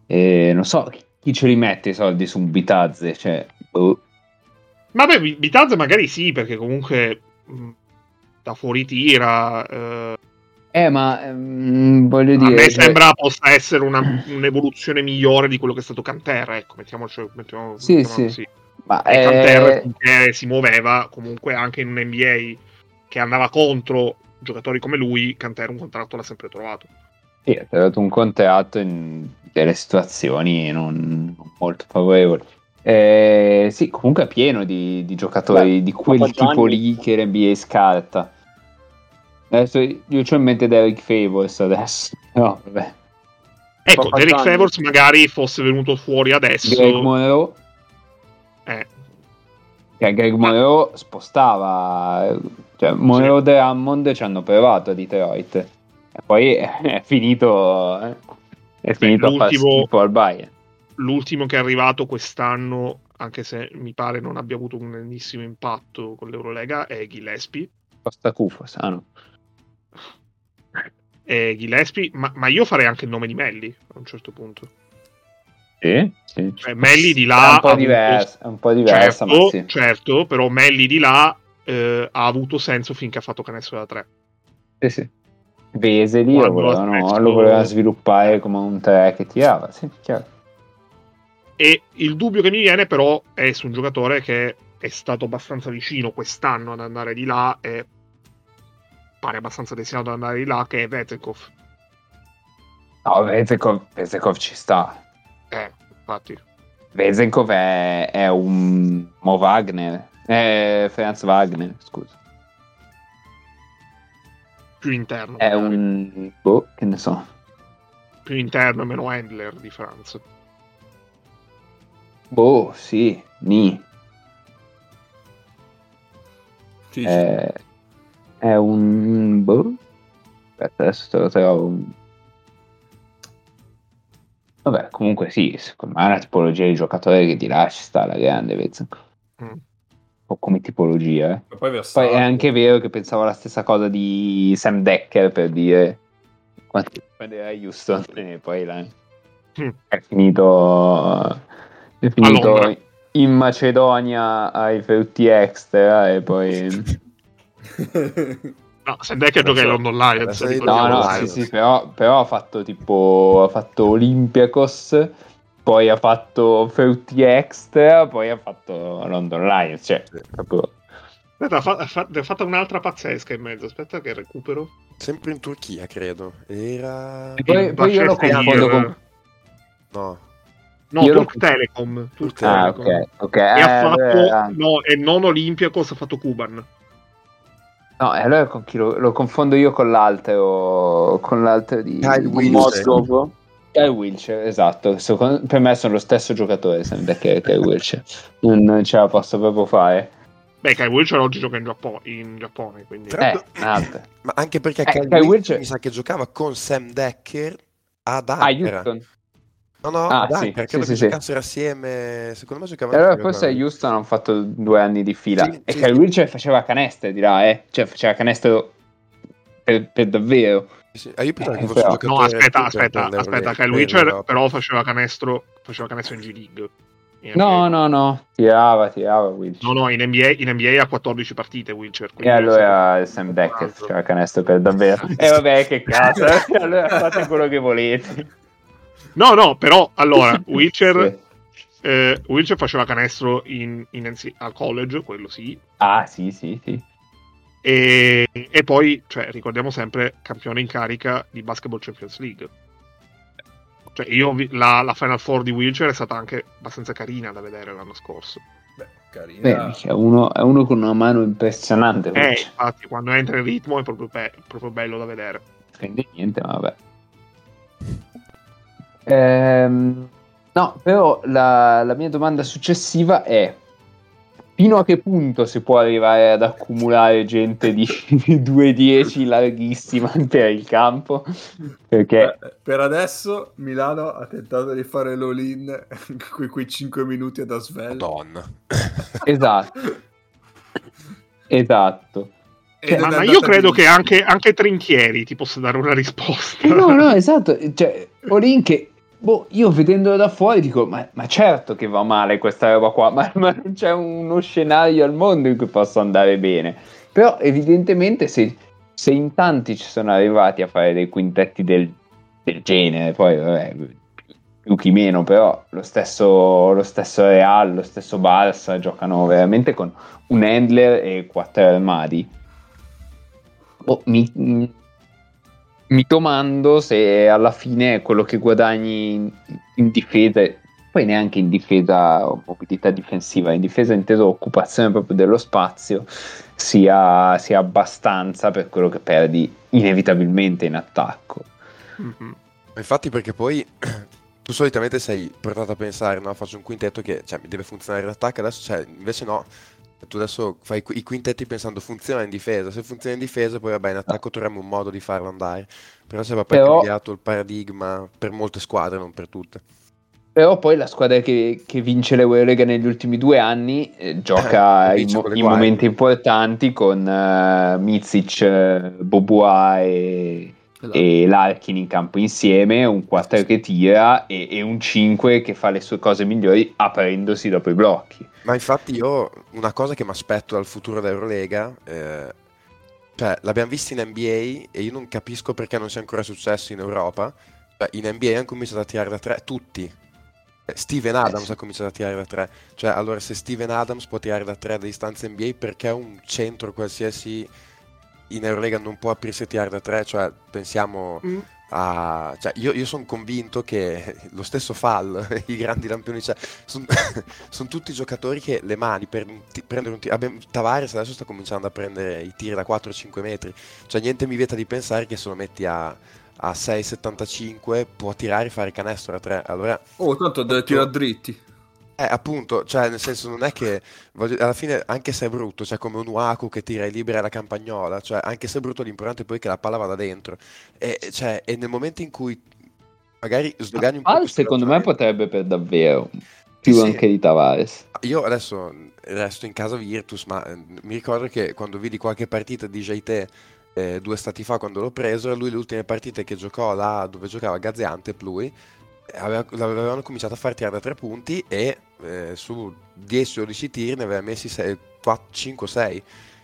E non so chi ce li mette i soldi su un Bitazze, cioè... Boh. Vabbè, Bitazze magari sì, perché comunque mh, da fuori tira... Eh eh, ma ehm, voglio dire. A me cioè sembra possa essere una, un'evoluzione migliore di quello che è stato Canterra, ecco, mettiamoci, mettiamo, sì, mettiamo sì. Ma e è... Canterra si muoveva comunque anche in un NBA che andava contro giocatori come lui, Canterra un contratto l'ha sempre trovato. Sì, ha trovato un contratto in delle situazioni non molto favorevoli. Eh, sì, comunque è pieno di, di giocatori Beh, di quel tipo lì che l'NBA scarta. Adesso io ho in mente Derek Favors adesso. No, vabbè. Ecco, Papa Derek Favors magari fosse venuto fuori adesso. Greg Monroe. Eh. Cioè, Greg Monroe spostava. Cioè, Monroe sì. e Hammond ci hanno provato a Detroit. E poi è finito. Eh, è finito Beh, a far schifo al Bayern. L'ultimo che è arrivato quest'anno, anche se mi pare non abbia avuto un grandissimo impatto con l'Eurolega, è Gillespie. Costa Cufo, sano e Gillespie, ma, ma, io farei anche il nome di Melli a un certo punto. Sì, sì. Cioè, Melli di là... È un po', diversa, avuto... un po diversa, certo, sì. certo, però Melli di là eh, ha avuto senso finché ha fatto canestro da 3. Sì, sì. Veseli lo volevano, lo voleva sviluppare come un 3 che tirava, sì, chiaro. E il dubbio che mi viene però è su un giocatore che è stato abbastanza vicino quest'anno ad andare di là e pare abbastanza destinato ad andare di là, che è Vetekov. No, Vetekov, Vetekov ci sta. Eh, infatti. Vesekov è, è, un Mo Wagner, è Franz Wagner, scusa. Più interno. È magari. un... boh, che ne so. Più interno meno handler di Franz. Boh, sì, ni. Sì, sì. Eh, è un... Boh. Aspetta, adesso te lo trovo. Vabbè, comunque sì, secondo me è una tipologia di giocatore che ti lascia sta la grande, Vezzo. Mm. O come tipologia, eh. Poi, poi, è anche vero che pensavo la stessa cosa di Sam Decker per dire quando era Houston e poi là, mm. è finito, è finito in Macedonia ai frutti extra e poi No, Sendeca gioca in London Lions. No, no, sì, sì, però, però, ha fatto tipo, ha fatto Olympiacos, poi ha fatto Fruity Extra, poi ha fatto London Lions, cioè, proprio... Aspetta, ha, fa- ha fatto un'altra pazzesca in mezzo, aspetta che recupero. Sempre in Turchia, credo. Era... E poi, poi io lo confondo con... No. No, Io Turk lo... Telecom. Turk ah, Telecom. ok. okay. E, eh, ha fatto, eh, no, e non Olympiacos, ha fatto Cuban. No, e allora con chi lo, lo, confondo io con l'altro, con l'altro di Kyle Wilcher. Kyle Wilcher, esatto. per me sono lo stesso giocatore, sembra che Kyle Wilcher. Non, non ce la posso proprio fare. Beh, Kai Wilcher oggi gioca in, Giappo- in Giappone, quindi... Eh, ma anche perché eh, Kai, Wilcher mi sa che giocava con Sam Decker ad Ankara. Ah, No, no, ah, dai, sì, credo sì, che sì, giocassero assieme. Secondo me giocavano. Allora forse a Houston hanno fatto due anni di fila. Sì, e sì, Kyle Wilcher faceva canestro, dirà, eh? Cioè, faceva canestro per, per davvero. Sì, ah, io pensavo eh, che fosse però... No, aspetta, aspetta, aspetta. Kyle Wilcher però faceva canestro, faceva canestro in G-League. No, no, no, tirava, tirava Wilcher. No, no, in NBA, in NBA ha 14 partite Wilcher. E allora Sam Beckett faceva canestro per davvero. E eh, vabbè, che cazzo, allora fate quello che volete. No, no, però allora Witcher, sì. eh, Witcher faceva canestro in, in, al college, quello sì. Ah, sì, sì, sì. E, e, poi, cioè, ricordiamo sempre, campione in carica di Basketball Champions League. Cioè, io la, la Final Four di Witcher è stata anche abbastanza carina da vedere l'anno scorso. Beh, carina. Beh, è uno, è uno con una mano impressionante. Eh, infatti, quando entra in ritmo è proprio, be- proprio bello da vedere. Prende niente, ma vabbè. Ehm, no, però la, la, mia domanda successiva è fino a che punto si può arrivare ad accumulare gente di 2-10 larghissima per il campo? Perché per adesso Milano ha tentato di fare l'all-in quei, quei 5 minuti ad Asvel. Madonna. Esatto. esatto. Cioè, ma, ma io credo che anche, anche, Trinchieri ti possa dare una risposta. No, no, esatto. Cioè, Olin che Boh, io vedendolo da fuori dico, ma, ma, certo che va male questa roba qua, ma, ma, non c'è uno scenario al mondo in cui possa andare bene. Però evidentemente se, se in tanti ci sono arrivati a fare dei quintetti del, del genere, poi vabbè, più chi meno, però lo stesso, lo stesso Real, lo stesso Barça giocano veramente con un handler e quattro armadi. Oh, mi, mi domando se alla fine quello che guadagni in, difesa, poi neanche in difesa o mobilità difensiva, in difesa inteso occupazione proprio dello spazio, sia, sia abbastanza per quello che perdi inevitabilmente in attacco. Mm-hmm. Infatti perché poi tu solitamente sei portato a pensare, no, faccio un quintetto che cioè, mi deve funzionare in attacco, adesso cioè, invece no, tu adesso fai i quintetti pensando funziona in difesa, se funziona in difesa poi vabbè in attacco troviamo un modo di farlo andare, però si è proprio però... cambiato il paradigma per molte squadre, non per tutte. Però poi la squadra che, che vince l'Eurolega negli ultimi due anni eh, gioca eh, in, mo- in momenti importanti con uh, Mizic, uh, Bobois e, esatto. e Larkin in campo insieme, un 4 che tira e, e un 5 che fa le sue cose migliori aprendosi dopo i blocchi. Ma infatti io una cosa che mi aspetto dal futuro dell'Eurolega, eh, cioè l'abbiamo visto in NBA e io non capisco perché non sia ancora successo in Europa. Cioè, in NBA hanno cominciato a tirare da tre tutti. Eh, Steven Adams eh ha cominciato a tirare da tre. Cioè, allora se Steven Adams può tirare da tre da distanza NBA, perché un centro qualsiasi in Eurolega non può aprirsi a tirare da tre? Cioè, pensiamo... Mm a... Cioè, io, io sono convinto che lo stesso Fall, i grandi lampioni, cioè, sono son tutti giocatori che le mani per t- prendere un tiro. Tavares adesso sta cominciando a prendere i tiri da 4-5 metri. Cioè, niente mi vieta di pensare che se lo metti a, a 6,75 può tirare e fare canestro a 3. Allora, oh, tanto deve tirare dritti. Eh, appunto, cioè, nel senso, non è che voglio, alla fine, anche se è brutto, cioè come un Uaku che tira e libera la campagnola, cioè, anche se è brutto, l'importante è poi che la palla vada dentro. E, cioè, e nel momento in cui magari sdogani un po'. secondo me potrebbe per davvero più sì, anche di Tavares. Io adesso resto in casa Virtus, ma eh, mi ricordo che quando vidi qualche partita di JT eh, due stati fa, quando l'ho preso, lui le ultime partite che giocò là dove giocava Gaziantep, lui avevano cominciato a fare tirare da tre punti e eh, su 10-12 tiri ne aveva messi 5-6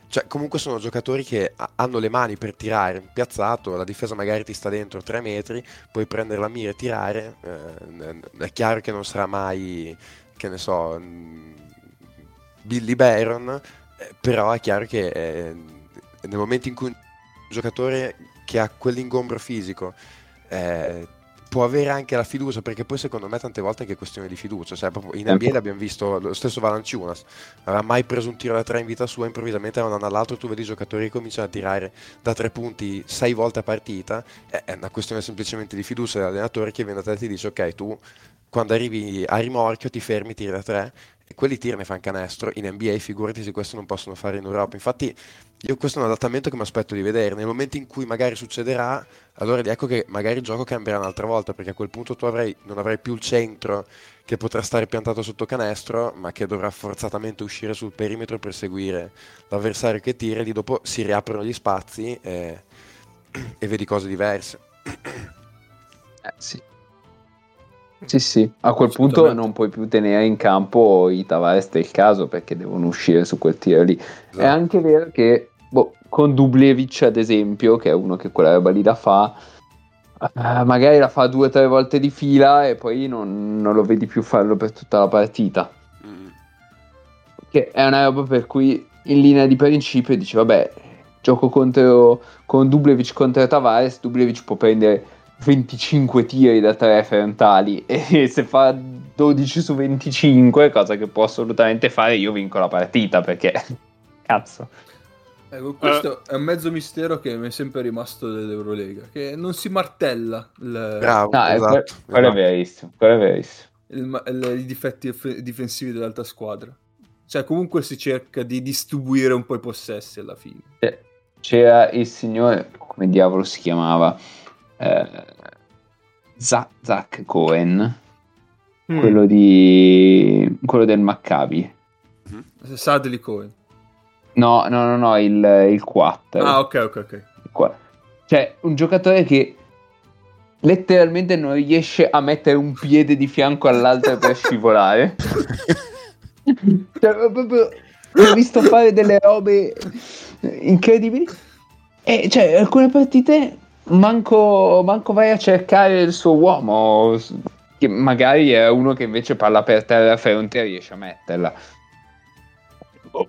cioè comunque sono giocatori che hanno le mani per tirare piazzato la difesa magari ti sta dentro 3 metri puoi prendere la mira e tirare eh, è chiaro che non sarà mai che ne so mm, Billy Baron eh, però è chiaro che eh, nel momento in cui un giocatore che ha quell'ingombro fisico eh, può avere anche la fiducia, perché poi secondo me tante volte è anche questione di fiducia, cioè proprio in NBA l'abbiamo visto lo stesso Valanciunas, aveva mai preso un tiro da tre in vita sua, improvvisamente da un anno all'altro tu vedi i giocatori che cominciano a tirare da tre punti sei volte a partita, è una questione semplicemente di fiducia dell'allenatore che viene da te e ti dice ok tu quando arrivi a rimorchio ti fermi, tiri da tre quelli tirano e fanno canestro in NBA, figurati se questo non possono fare in Europa. Infatti io questo è un adattamento che mi aspetto di vedere. Nel momento in cui magari succederà, allora ecco che magari il gioco cambierà un'altra volta, perché a quel punto tu avrai, non avrai più il centro che potrà stare piantato sotto canestro, ma che dovrà forzatamente uscire sul perimetro per seguire l'avversario che tira, e lì dopo si riaprono gli spazi e, e vedi cose diverse. Eh, sì. Sì, sì, a quel punto non puoi più tenere in campo i Tavares del caso perché devono uscire su quel tiro lì. Esatto. È anche vero che boh, con Dublevic, ad esempio, che è uno che quella roba lì la fa, uh, magari la fa due o tre volte di fila e poi non, non, lo vedi più farlo per tutta la partita. Mm. Che è una roba per cui in linea di principio dici, vabbè, gioco contro, con Dublevic contro Tavares, Dublevic può prendere 25 tiri da 3 frontali e se fa 12 su 25, cosa che può assolutamente fare, io vinco la partita perché cazzo. Ecco, questo uh, è un mezzo mistero che mi è sempre rimasto dell'Eurolega, che non si martella il... Bravo, no, esatto, quello, quello esatto. è verissimo, quello è verissimo. Il, il, I difetti difensivi dell'altra squadra. Cioè, comunque si cerca di distribuire un po' i possessi alla fine. C'era il signore, come diavolo si chiamava? Eh, Zach Cohen, mm. quello, di, quello del Maccabi. Mm-hmm. Sadly Cohen. No, no, no, no, il, il 4. Ah, ok, ok, ok. Cioè, un giocatore che letteralmente non riesce a mettere un piede di fianco all'altro per scivolare. cioè, proprio ho visto fare delle robe incredibili. E cioè, alcune partite manco, manco vai a cercare il suo uomo, che magari è uno che invece palla per terra fronte e riesce a metterla. Oh.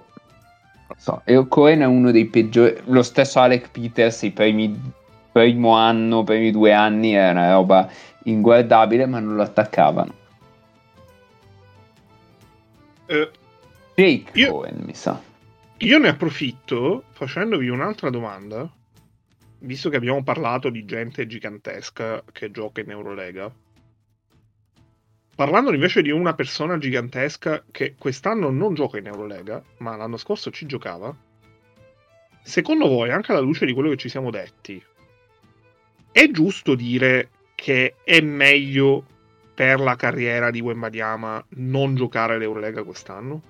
So. E Cohen è uno dei peggiori. Lo stesso Alec Peters, i primi primo anno, primi due anni, era una roba inguardabile, ma non lo attaccavano. Uh, Jake io, Cohen, mi sa. Io ne approfitto facendovi un'altra domanda visto che abbiamo parlato di gente gigantesca che gioca in Eurolega, parlando invece di una persona gigantesca che quest'anno non gioca in Eurolega, ma l'anno scorso ci giocava, secondo voi, anche alla luce di quello che ci siamo detti, è giusto dire che è meglio per la carriera di Wembadiama non giocare l'Eurolega quest'anno?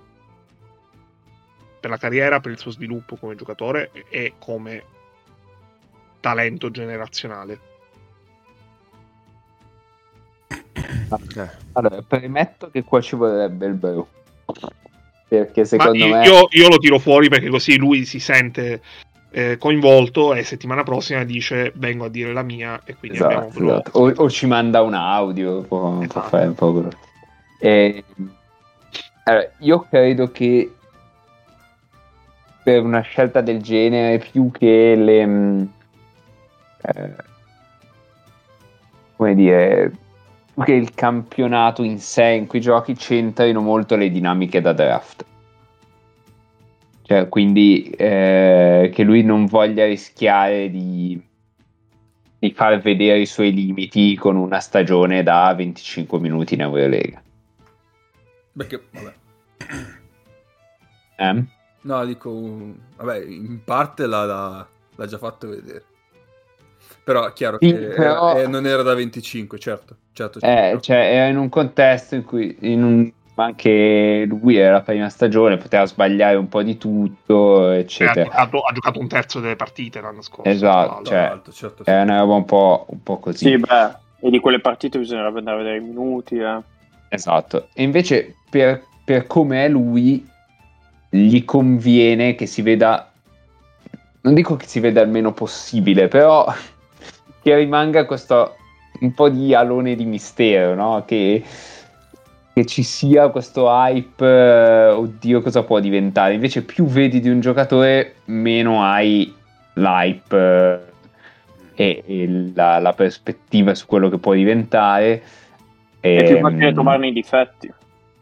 Per la carriera, per il suo sviluppo come giocatore e come talento generazionale. Allora, premetto che qua ci vorrebbe il Bru. Perché secondo io, me. Io, io, lo tiro fuori perché così lui si sente eh, coinvolto e settimana prossima dice vengo a dire la mia e quindi esatto, esatto. O, o, ci manda un audio può, esatto. può fare un po' e, allora, io credo che per una scelta del genere più che le eh, come dire, che il campionato in sé, in cui giochi, c'entrino molto le dinamiche da draft. Cioè, quindi eh, che lui non voglia rischiare di, di far vedere i suoi limiti con una stagione da 25 minuti in Eurolega. Perché, vabbè. Eh? No, dico, vabbè, in parte l'ha, l'ha, l'ha già fatto vedere. Però è chiaro sì, che però... Era, non era da 25, certo. certo, certo. Eh, cioè, era in un contesto in cui in un, anche lui era la prima stagione, poteva sbagliare un po' di tutto, eccetera. Ha, ha, giocato un terzo delle partite l'anno scorso. Esatto, cioè, alto, certo, è una roba un po', un po' così. Sì, beh, e di quelle partite bisognerebbe andare a vedere i minuti. Eh. Esatto, e invece per, per come è lui, gli conviene che si veda, non dico che si veda il meno possibile, però che rimanga questo un po' di alone di mistero, no? Che, che ci sia questo hype, eh, oddio cosa può diventare. Invece più vedi di un giocatore, meno hai l'hype eh, e, e la, la, prospettiva su quello che può diventare. E, e più facile trovarne i difetti.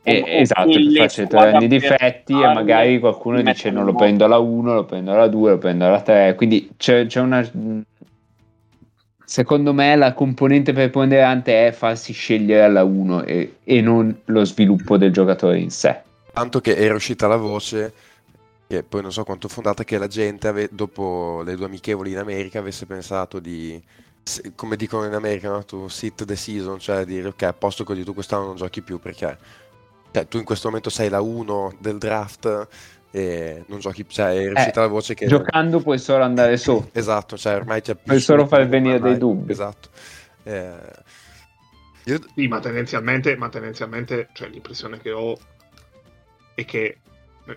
Eh, esatto, più facile trovare i difetti e magari qualcuno dice non lo prendo alla 1, lo prendo alla 2, lo prendo alla 3, quindi c'è, c'è una secondo me la componente preponderante è farsi scegliere alla 1 e, e, non lo sviluppo del giocatore in sé. Tanto che era uscita la voce, che poi non so quanto fondata, che la gente ave- dopo le due amichevoli in America avesse pensato di, come dicono in America, no? to sit the season, cioè dire ok, a posto così tu quest'anno non giochi più perché cioè, tu in questo momento sei la 1 del draft e non giochi, cioè è riuscita eh, la voce che... Giocando puoi solo andare su. esatto, cioè ormai c'è... Puoi solo far venire dei dubbi. Esatto. Eh, io... Sì, ma tendenzialmente, ma tendenzialmente cioè, l'impressione che ho è che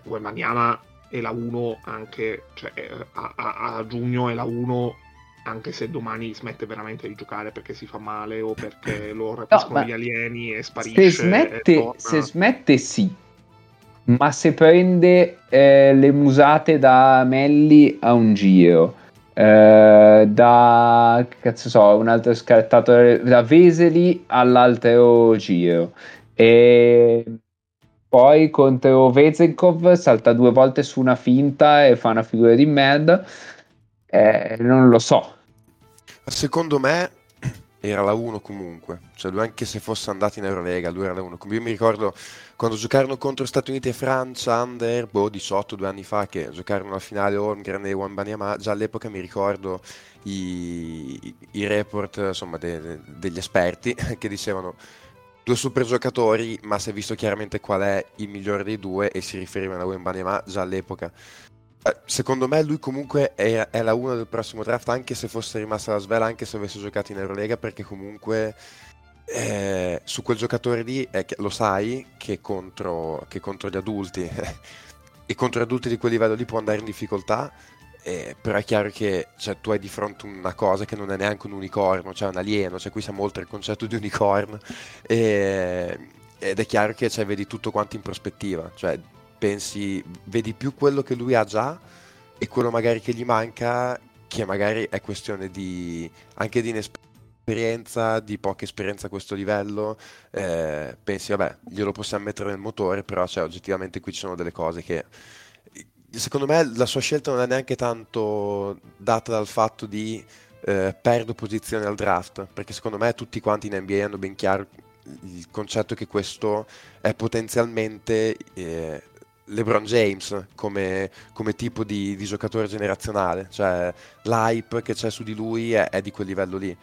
Wemaniama è la 1 anche, cioè a, a, a giugno è la 1 anche se domani smette veramente di giocare perché si fa male o perché lo rapiscono no, gli alieni e sparisce. Se smette, se smette sì, ma se prende eh, le musate da Melli a un giro, eh, da cazzo so, un altro scartato da Veseli all'altro giro, e poi contro Vezenkov salta due volte su una finta e fa una figura di merda. Eh, non lo so. Secondo me era la 1 comunque, cioè lui anche se fosse andato in Eurolega, lui era la 1. Io mi ricordo quando giocarono contro Stati Uniti e Francia, under, boh, 18, due anni fa, che giocarono la finale Holmgren e Wambanyama, già all'epoca mi ricordo i, i report insomma, de, de, degli esperti che dicevano due super giocatori, ma si è visto chiaramente qual è il migliore dei due e si riferivano a Wembanyama già all'epoca. Eh, secondo me lui comunque è, è la 1 del prossimo draft, anche se fosse rimasta la svela, anche se avesse giocato in Eurolega, perché comunque eh, su quel giocatore lì eh, lo sai che contro, che contro gli adulti e contro gli adulti di quel livello lì può andare in difficoltà. Eh, però è chiaro che cioè, tu hai di fronte una cosa che non è neanche un unicorno, cioè un alieno, cioè qui siamo oltre il concetto di unicorno e, ed è chiaro che cioè, vedi tutto quanto in prospettiva, cioè pensi, vedi più quello che lui ha già e quello magari che gli manca, che magari è questione di, anche di inesperienza, di poca esperienza a questo livello, eh, pensi vabbè, glielo possiamo mettere nel motore, però cioè, oggettivamente qui ci sono delle cose che secondo me la sua scelta non è neanche tanto data dal fatto di eh, perdo posizione al draft, perché secondo me tutti quanti in NBA hanno ben chiaro il concetto che questo è potenzialmente eh, LeBron James come, come tipo di, di, giocatore generazionale, cioè l'hype che c'è su di lui è, è di quel livello lì.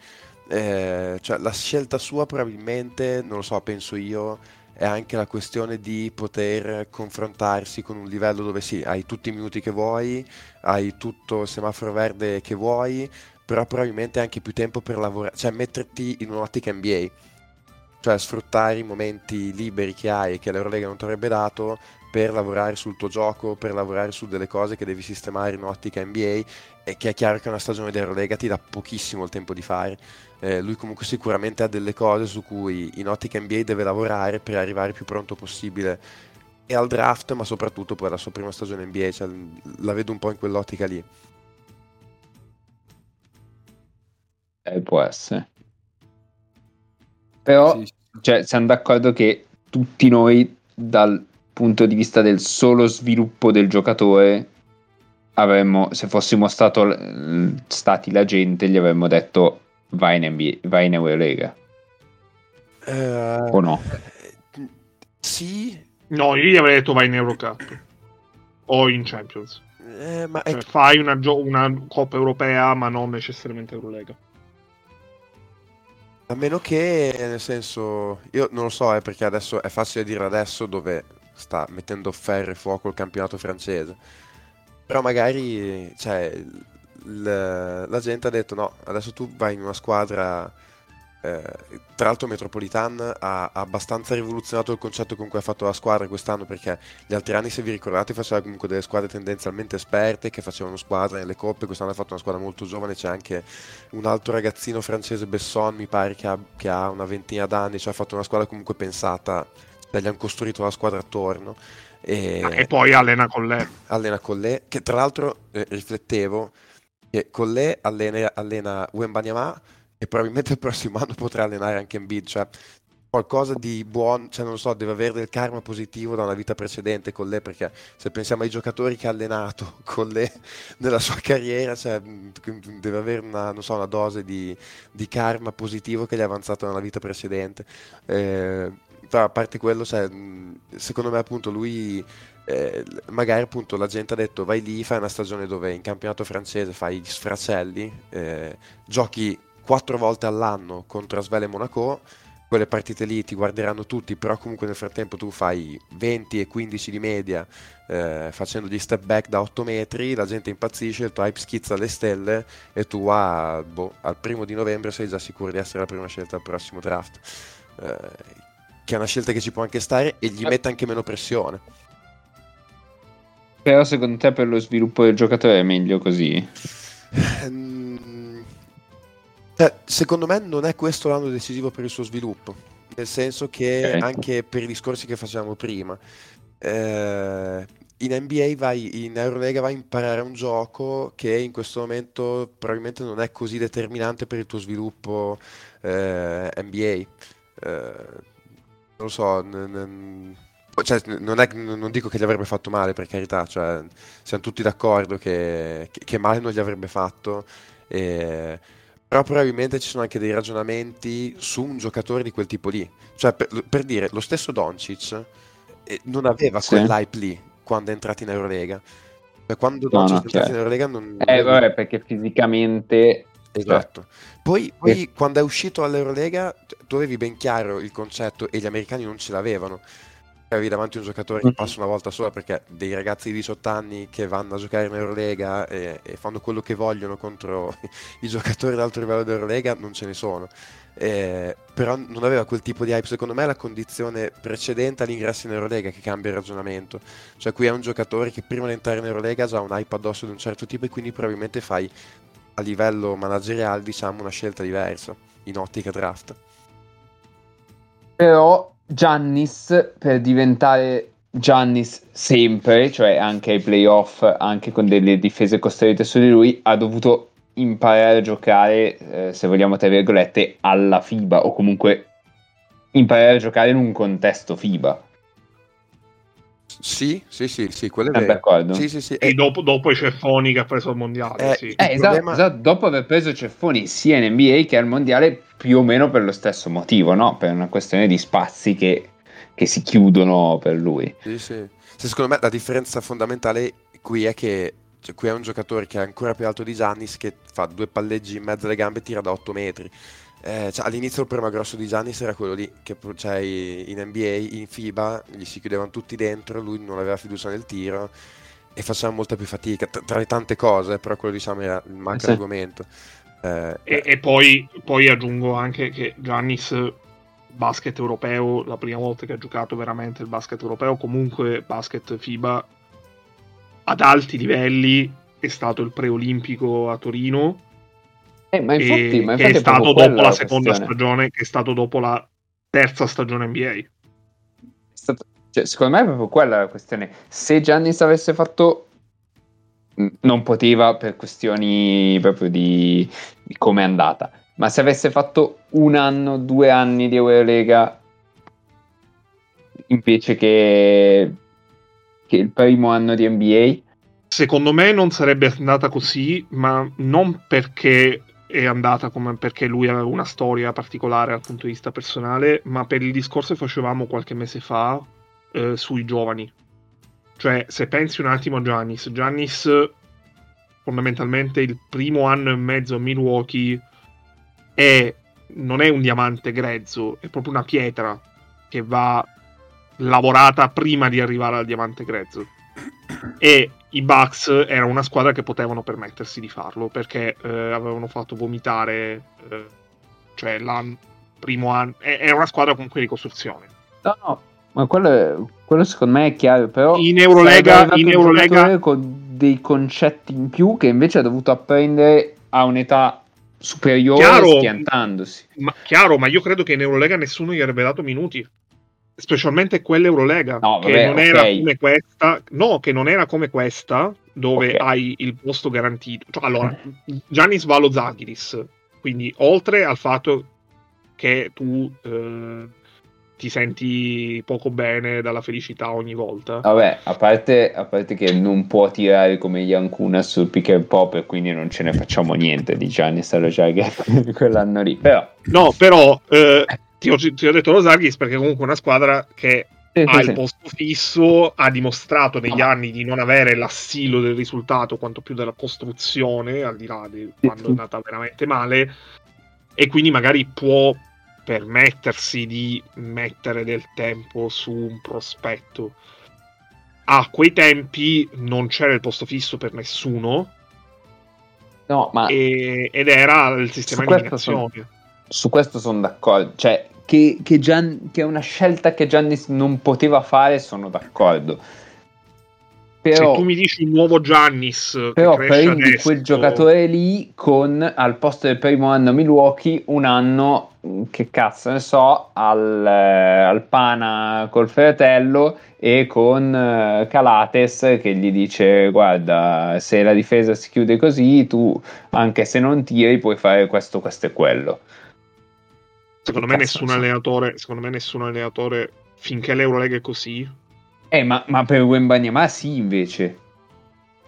Eh, cioè, la scelta sua probabilmente, non lo so, penso io, è anche la questione di poter confrontarsi con un livello dove sì, hai tutti i minuti che vuoi, hai tutto il semaforo verde che vuoi, però probabilmente anche più tempo per lavorare, cioè metterti in un'ottica NBA cioè sfruttare i momenti liberi che hai e che l'Eurolega non ti avrebbe dato per lavorare sul tuo gioco, per lavorare su delle cose che devi sistemare in ottica NBA e che è chiaro che una stagione di Eurolega ti dà pochissimo il tempo di fare. Eh, lui comunque sicuramente ha delle cose su cui in ottica NBA deve lavorare per arrivare il più pronto possibile e al draft, ma soprattutto poi alla sua prima stagione NBA, cioè, la vedo un po' in quell'ottica lì. Eh, può essere. Però sì. cioè, siamo d'accordo che tutti noi dal punto di vista del solo sviluppo del giocatore avremmo, se fossimo stato, stati la gente, gli avremmo detto vai in, NBA, vai in Eurolega. Uh, o no? Sì. No, io gli avrei detto vai in Eurocup o in Champions. Eh, ma cioè, è... Fai una, gio- una, Coppa Europea, ma non necessariamente Eurolega. A meno che, nel senso, io non lo so, eh, perché adesso è facile dire adesso dove sta mettendo ferro e fuoco il campionato francese. Però magari cioè, l- la gente ha detto no, adesso tu vai in una squadra eh, tra l'altro Metropolitan ha, abbastanza rivoluzionato il concetto con cui ha fatto la squadra quest'anno perché gli altri anni se vi ricordate faceva comunque delle squadre tendenzialmente esperte che facevano squadra nelle coppe quest'anno ha fatto una squadra molto giovane c'è anche un altro ragazzino francese Besson mi pare che ha, che ha una ventina d'anni cioè ha fatto una squadra comunque pensata gli hanno costruito la squadra attorno e, ah, e poi allena con lei allena con lei che tra l'altro eh, riflettevo che con lei allena, allena Wembanyama e probabilmente il prossimo anno potrà allenare anche Embiid, cioè qualcosa di buono, cioè non so, deve avere del karma positivo da una vita precedente con lei, perché se pensiamo ai giocatori che ha allenato con lei nella sua carriera, cioè, deve avere una, so, una dose di, di, karma positivo che gli è avanzato nella vita precedente. Eh, a parte quello, cioè, secondo me appunto lui eh, magari appunto la gente ha detto vai lì, fai una stagione dove in campionato francese fai gli sfracelli, eh, giochi quattro volte all'anno contro Asvel e Monaco, quelle partite lì ti guarderanno tutti, però comunque nel frattempo tu fai 20 e 15 di media eh, facendo gli step back da 8 metri, la gente impazzisce, il tuo hype schizza alle stelle e tu ah, boh, al primo di novembre sei già sicuro di essere la prima scelta al prossimo draft. Eh, che è una scelta che ci può anche stare e gli mette anche meno pressione. Però secondo te per lo sviluppo del giocatore è meglio così? Cioè, secondo me non è questo l'anno decisivo per il suo sviluppo, nel senso che okay. anche per i discorsi che facevamo prima, eh, in NBA vai, in Eurolega vai a imparare un gioco che in questo momento probabilmente non è così determinante per il tuo sviluppo eh, NBA. Non lo so, n- n- cioè, non, è, non, dico che gli avrebbe fatto male, per carità, cioè, siamo tutti d'accordo che, che, male non gli avrebbe fatto. E, però probabilmente ci sono anche dei ragionamenti su un giocatore di quel tipo lì. Cioè, per, per dire, lo stesso Doncic eh, non aveva sì. quell'hype lì quando è entrato in Eurolega. Cioè, quando no, Doncic no, è entrato in certo. Eurolega non... Eh, vabbè, perché fisicamente... Esatto. Poi, poi eh. quando è uscito all'Eurolega, tu avevi ben chiaro il concetto e gli americani non ce l'avevano avevi davanti un giocatore che mm. passa una volta sola perché dei ragazzi di 18 anni che vanno a giocare in Eurolega e, e fanno quello che vogliono contro i giocatori d'altro livello dell'Eurolega non ce ne sono. Eh, però non aveva quel tipo di hype. Secondo me è la condizione precedente all'ingresso in Eurolega che cambia il ragionamento. Cioè, qui è un giocatore che prima di entrare in Eurolega ha già un hype addosso di un certo tipo e quindi probabilmente fai a livello manageriale, diciamo, una scelta diversa in ottica draft. Però Giannis per diventare Giannis sempre, cioè anche ai playoff, anche con delle difese costruite su di lui, ha dovuto imparare a giocare, eh, se vogliamo tra virgolette, alla FIBA o comunque imparare a giocare in un contesto FIBA. Sì, sì, sì, sì, quello è vero. D'accordo. Sì, sì, sì. E dopo, dopo i ceffoni che ha preso il mondiale. Eh, sì. eh, esatto, problema... esatto, dopo aver preso i ceffoni sia in NBA che al mondiale, più o meno per lo stesso motivo, no? Per una questione di spazi che, che si chiudono per lui. Sì, sì. Secondo me la differenza fondamentale qui è che cioè, qui è un giocatore che è ancora più alto di Giannis che fa due palleggi in mezzo alle gambe e tira da 8 metri. Eh, cioè, all'inizio il problema grosso di Giannis era quello lì, che cioè, in NBA, in FIBA, gli si chiudevano tutti dentro, lui non aveva fiducia nel tiro e faceva molta più fatica, tra, tra le tante cose, però quello diciamo era il macro argomento. Eh, e, e poi, poi, aggiungo anche che Giannis basket europeo, la prima volta che ha giocato veramente il basket europeo, comunque basket FIBA ad alti livelli, è stato il preolimpico a Torino eh, ma infatti, ma infatti è, è stato dopo la, la seconda questione. stagione, che è stato dopo la terza stagione NBA. Stato, cioè, secondo me è proprio quella la questione. Se Giannis avesse fatto non poteva per questioni proprio di, di come è andata. Ma se avesse fatto un anno, due anni di Eurolega invece che, che il primo anno di NBA, secondo me non sarebbe andata così, ma non perché è andata come perché lui aveva una storia particolare dal punto di vista personale, ma per il discorso che facevamo qualche mese fa eh, sui giovani. Cioè, se pensi un attimo a Giannis, Giannis fondamentalmente il primo anno e mezzo a Milwaukee è, non è un diamante grezzo, è proprio una pietra che va lavorata prima di arrivare al diamante grezzo. E i Bucks erano una squadra che potevano permettersi di farlo perché eh, avevano fatto vomitare, eh, cioè l'anno primo anno, era una squadra comunque di costruzione. No, no, ma quello, quello secondo me è chiaro, però in Eurolega, in Eurolega con dei concetti in più che invece ha dovuto apprendere a un'età superiore chiaro, schiantandosi. Ma, chiaro, ma io credo che in Eurolega nessuno gli avrebbe dato minuti specialmente quell'Eurolega no, che non okay. era come questa no che non era come questa dove okay. hai il posto garantito cioè, allora Giannis va allo Zaghiris quindi oltre al fatto che tu eh, ti senti poco bene dalla felicità ogni volta vabbè a parte, a parte che non può tirare come Yankuna sul pick and pop e quindi non ce ne facciamo niente di Giannis allo Jagger quell'anno lì però no però eh, ti ho, ti ho detto lo Zagis perché comunque è una squadra che ha il posto fisso, ha dimostrato negli no. anni di non avere l'assilo del risultato quanto più della costruzione, al di là di quando è andata veramente male, e quindi magari può permettersi di mettere del tempo su un prospetto. A quei tempi non c'era il posto fisso per nessuno. No, ma... E, ed era il sistema di. Son, su questo sono d'accordo. Cioè, che, che, Gian, che, è una scelta che Giannis non poteva fare, sono d'accordo. Però, Se tu mi dici un nuovo Giannis, però prendi adesso... quel giocatore lì con al posto del primo anno Milwaukee, un anno che cazzo ne so, al, eh, al Pana col fratello e con eh, Calates che gli dice guarda se la difesa si chiude così tu anche se non tiri puoi fare questo, questo e quello Secondo me, nessun allenatore, secondo me nessun allenatore, finché l'Eurolega è così... Eh, ma, ma per Wembanyama sì, invece.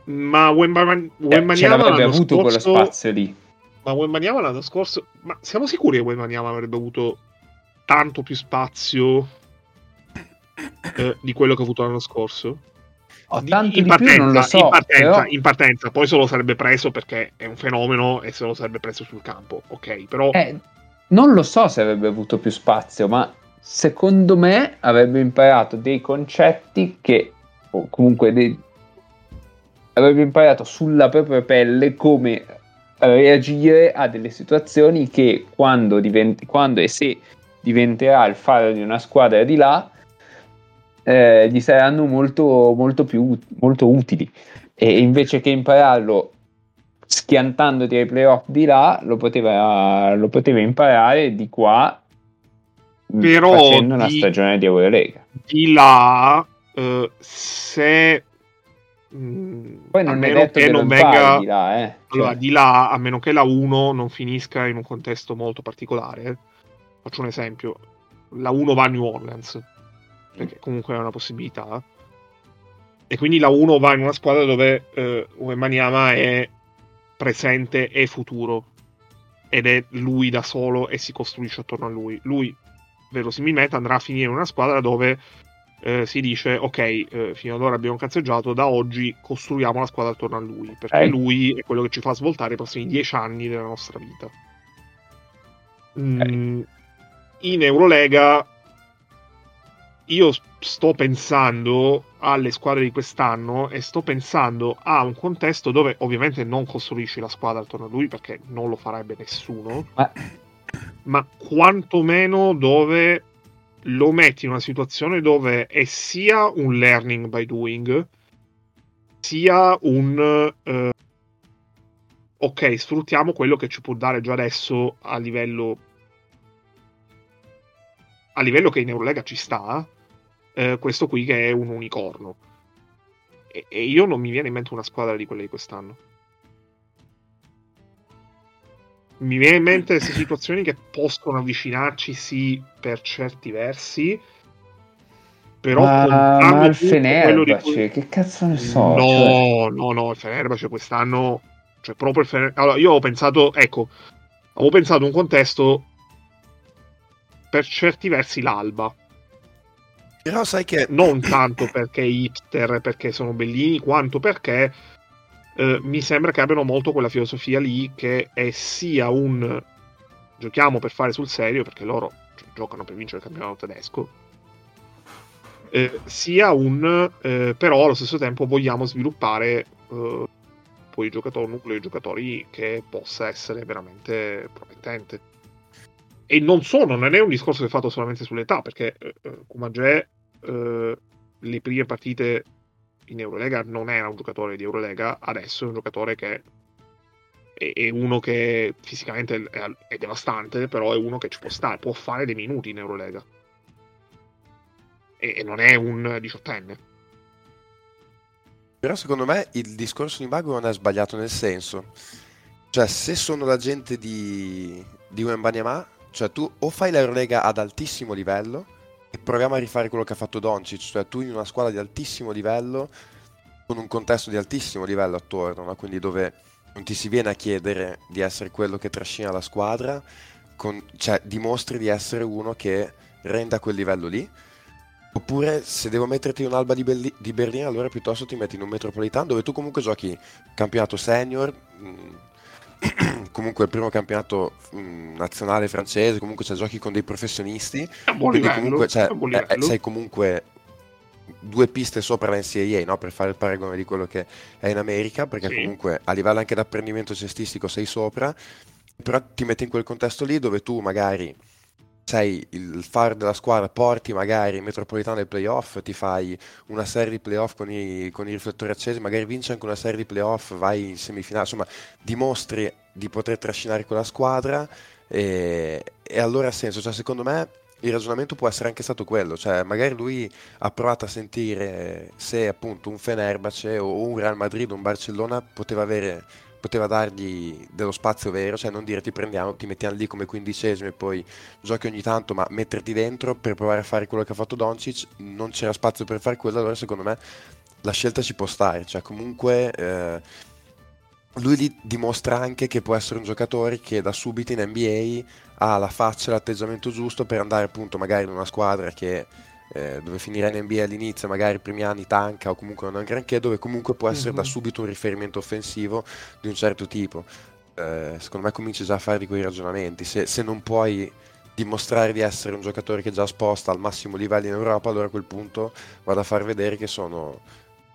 Ma Wembanyama... Eh, ce l'avrebbe avuto scorso... quello spazio lì. Ma Wembanyama l'anno scorso... Ma siamo sicuri che Wembanyama avrebbe avuto tanto più spazio eh, di quello che ha avuto l'anno scorso? Oh, tanto in, partenza, non lo so, in, partenza, però... in partenza, poi se lo sarebbe preso perché è un fenomeno e se lo sarebbe preso sul campo, ok, però... Eh, non lo so se avrebbe avuto più spazio, ma secondo me avrebbe imparato dei concetti che, o comunque dei, avrebbe imparato sulla propria pelle come reagire a delle situazioni che quando, diventi, quando e se diventerà il faro di una squadra di là, eh, gli saranno molto, molto più molto utili. E invece che impararlo schiantandoti ai playoff di là lo poteva, lo poteva imparare di qua però facendo una di, stagione di Eurolega di là uh, se mm, poi non è detto che, che non venga di là, eh. allora, cioè. di là a meno che la 1 non finisca in un contesto molto particolare faccio un esempio la 1 va a New Orleans perché comunque è una possibilità e quindi la 1 va in una squadra dove eh, Wembanyama è presente e futuro ed è lui da solo e si costruisce attorno a lui. Lui verosimilmente andrà a finire in una squadra dove eh, si dice ok, eh, fino ad ora abbiamo cazzeggiato, da oggi costruiamo la squadra attorno a lui, perché eh. lui è quello che ci fa svoltare i prossimi dieci anni della nostra vita. Mm, in Eurolega io sto pensando alle squadre di quest'anno e sto pensando a un contesto dove ovviamente non costruisci la squadra attorno a lui perché non lo farebbe nessuno, ma, ma quantomeno dove lo metti in una situazione dove è sia un learning by doing, sia un uh, ok, sfruttiamo quello che ci può dare già adesso a livello a livello che in Eurolega ci sta eh, questo qui che è un unicorno. E, e, io non mi viene in mente una squadra di quelle di quest'anno. Mi viene in mente queste situazioni che possono avvicinarci, sì, per certi versi. Però ma, il Fenerbahce, cui... che cazzo ne so? No, cioè... no, no, il Fenerbahce quest'anno, cioè proprio il Fenerbahce. Allora, io ho pensato, ecco, avevo pensato un contesto per certi versi l'Alba però sai che... Non tanto perché hipster, perché sono bellini, quanto perché eh, mi sembra che abbiano molto quella filosofia lì che è sia un giochiamo per fare sul serio, perché loro giocano per vincere il campionato tedesco, eh, sia un eh, però allo stesso tempo vogliamo sviluppare eh, poi il giocatore, nucleo di giocatori che possa essere veramente promettente. E non sono, non è un discorso che è fatto solamente sull'età, perché eh, eh Kumagé eh, le prime partite in Eurolega non era un giocatore di Eurolega, adesso è un giocatore che è, è uno che fisicamente è, è, devastante, però è uno che ci può stare, può fare dei minuti in Eurolega. E, e non è un diciottenne. Però secondo me il discorso di Mago non è sbagliato nel senso, cioè se sono la gente di, di Wembanyama, cioè tu o fai l'Eurolega ad altissimo livello, proviamo a rifare quello che ha fatto Doncic, cioè tu in una squadra di altissimo livello, con un contesto di altissimo livello attorno, no? quindi dove non ti si viene a chiedere di essere quello che trascina la squadra, con, cioè dimostri di essere uno che renda quel livello lì, Oppure se devo metterti un'alba di, Belli- di, Berlino, allora piuttosto ti metti in un metropolitano dove tu comunque giochi campionato senior, mh, comunque il primo campionato mh, mm, nazionale francese, comunque cioè, giochi con dei professionisti. Buon livello, comunque cioè, è, è, sei comunque due piste sopra la NCAA no? per fare il paragone di quello che è in America, perché sì. comunque a livello anche d'apprendimento cestistico sei sopra, però ti metti in quel contesto lì dove tu magari sei il faro della squadra, porti magari metropolitano ai playoff, ti fai una serie di playoff con i, con i riflettori accesi, magari vinci anche una serie di playoff, vai in semifinale, insomma dimostri di poter trascinare quella squadra e, e allora ha senso, cioè secondo me il ragionamento può essere anche stato quello, cioè magari lui ha provato a sentire se appunto un Fenerbahce o un Real Madrid o un Barcellona poteva avere poteva dargli dello spazio vero, cioè non dire ti prendiamo, ti mettiamo lì come quindicesimo e poi giochi ogni tanto, ma metterti dentro per provare a fare quello che ha fatto Doncic, non c'era spazio per fare quello, allora secondo me la scelta ci può stare, cioè comunque eh, lui dimostra anche che può essere un giocatore che da subito in NBA ha la faccia e l'atteggiamento giusto per andare appunto magari in una squadra che eh, dove finire in NBA all'inizio, magari i primi anni tanca o comunque non è un granché, dove comunque può essere mm-hmm. da mhm. subito un riferimento offensivo di un certo tipo. Eh, secondo me cominci già a fare di quei ragionamenti. Se, se, non puoi dimostrare di essere un giocatore che già sposta al massimo livello in Europa, allora a quel punto vado a far vedere che sono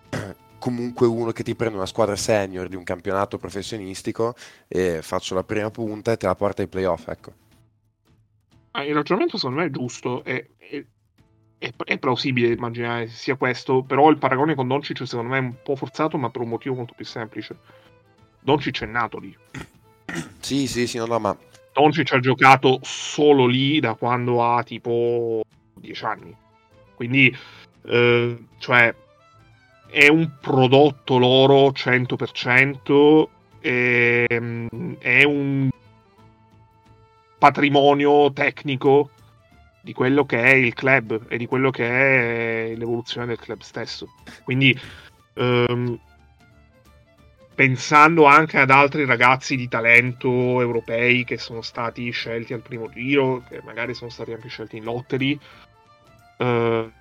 comunque uno che ti prende una squadra senior di un campionato professionistico e faccio la prima punta e te la porta ai playoff. Ecco. Ah, il ragionamento secondo me è giusto e, e è, è, plausibile immaginare sia questo, però il paragone con Doncic secondo me è un po' forzato, ma per un motivo molto più semplice. Doncic è nato lì. Sì, sì, sì, no, no, ma... Doncic ha giocato solo lì da quando ha tipo 10 anni. Quindi, eh, cioè, è un prodotto loro 100%, e, ehm, è un patrimonio tecnico di quello che è il club e di quello che è l'evoluzione del club stesso. Quindi ehm, pensando anche ad altri ragazzi di talento europei che sono stati scelti al primo giro, che magari sono stati anche scelti in lottery, eh,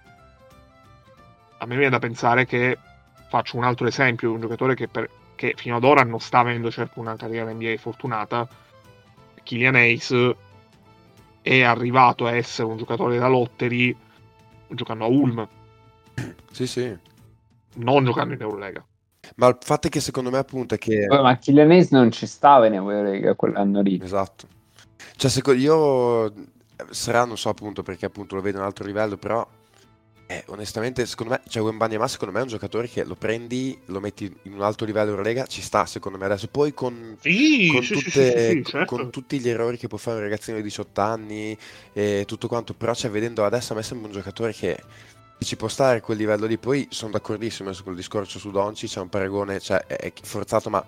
a me viene da pensare che faccio un altro esempio, un giocatore che, per, che fino ad ora non sta avendo certo una carriera NBA fortunata, Killian Hayes è arrivato a essere un giocatore da lottery giocando a Ulm. Sì, sì. Non giocando in Eurolega. Ma il fatto è che secondo me appunto è che... Ma Kylian non ci stava in Eurolega quell'anno lì. Esatto. Cioè, secondo io sarà, non so appunto perché appunto lo vedo a un altro livello, però eh, onestamente, secondo me, cioè Wembanyama secondo me è un giocatore che lo prendi, lo metti in un alto livello Eurolega, ci sta secondo me adesso. Poi con, sì, con, sì, tutte, sì, certo. con, tutti gli errori che può fare un ragazzino di 18 anni e tutto quanto, però cioè, vedendo adesso a me sembra un giocatore che ci può stare a quel livello lì. Poi sono d'accordissimo su quel discorso su Donci, c'è un paragone, cioè è forzato, ma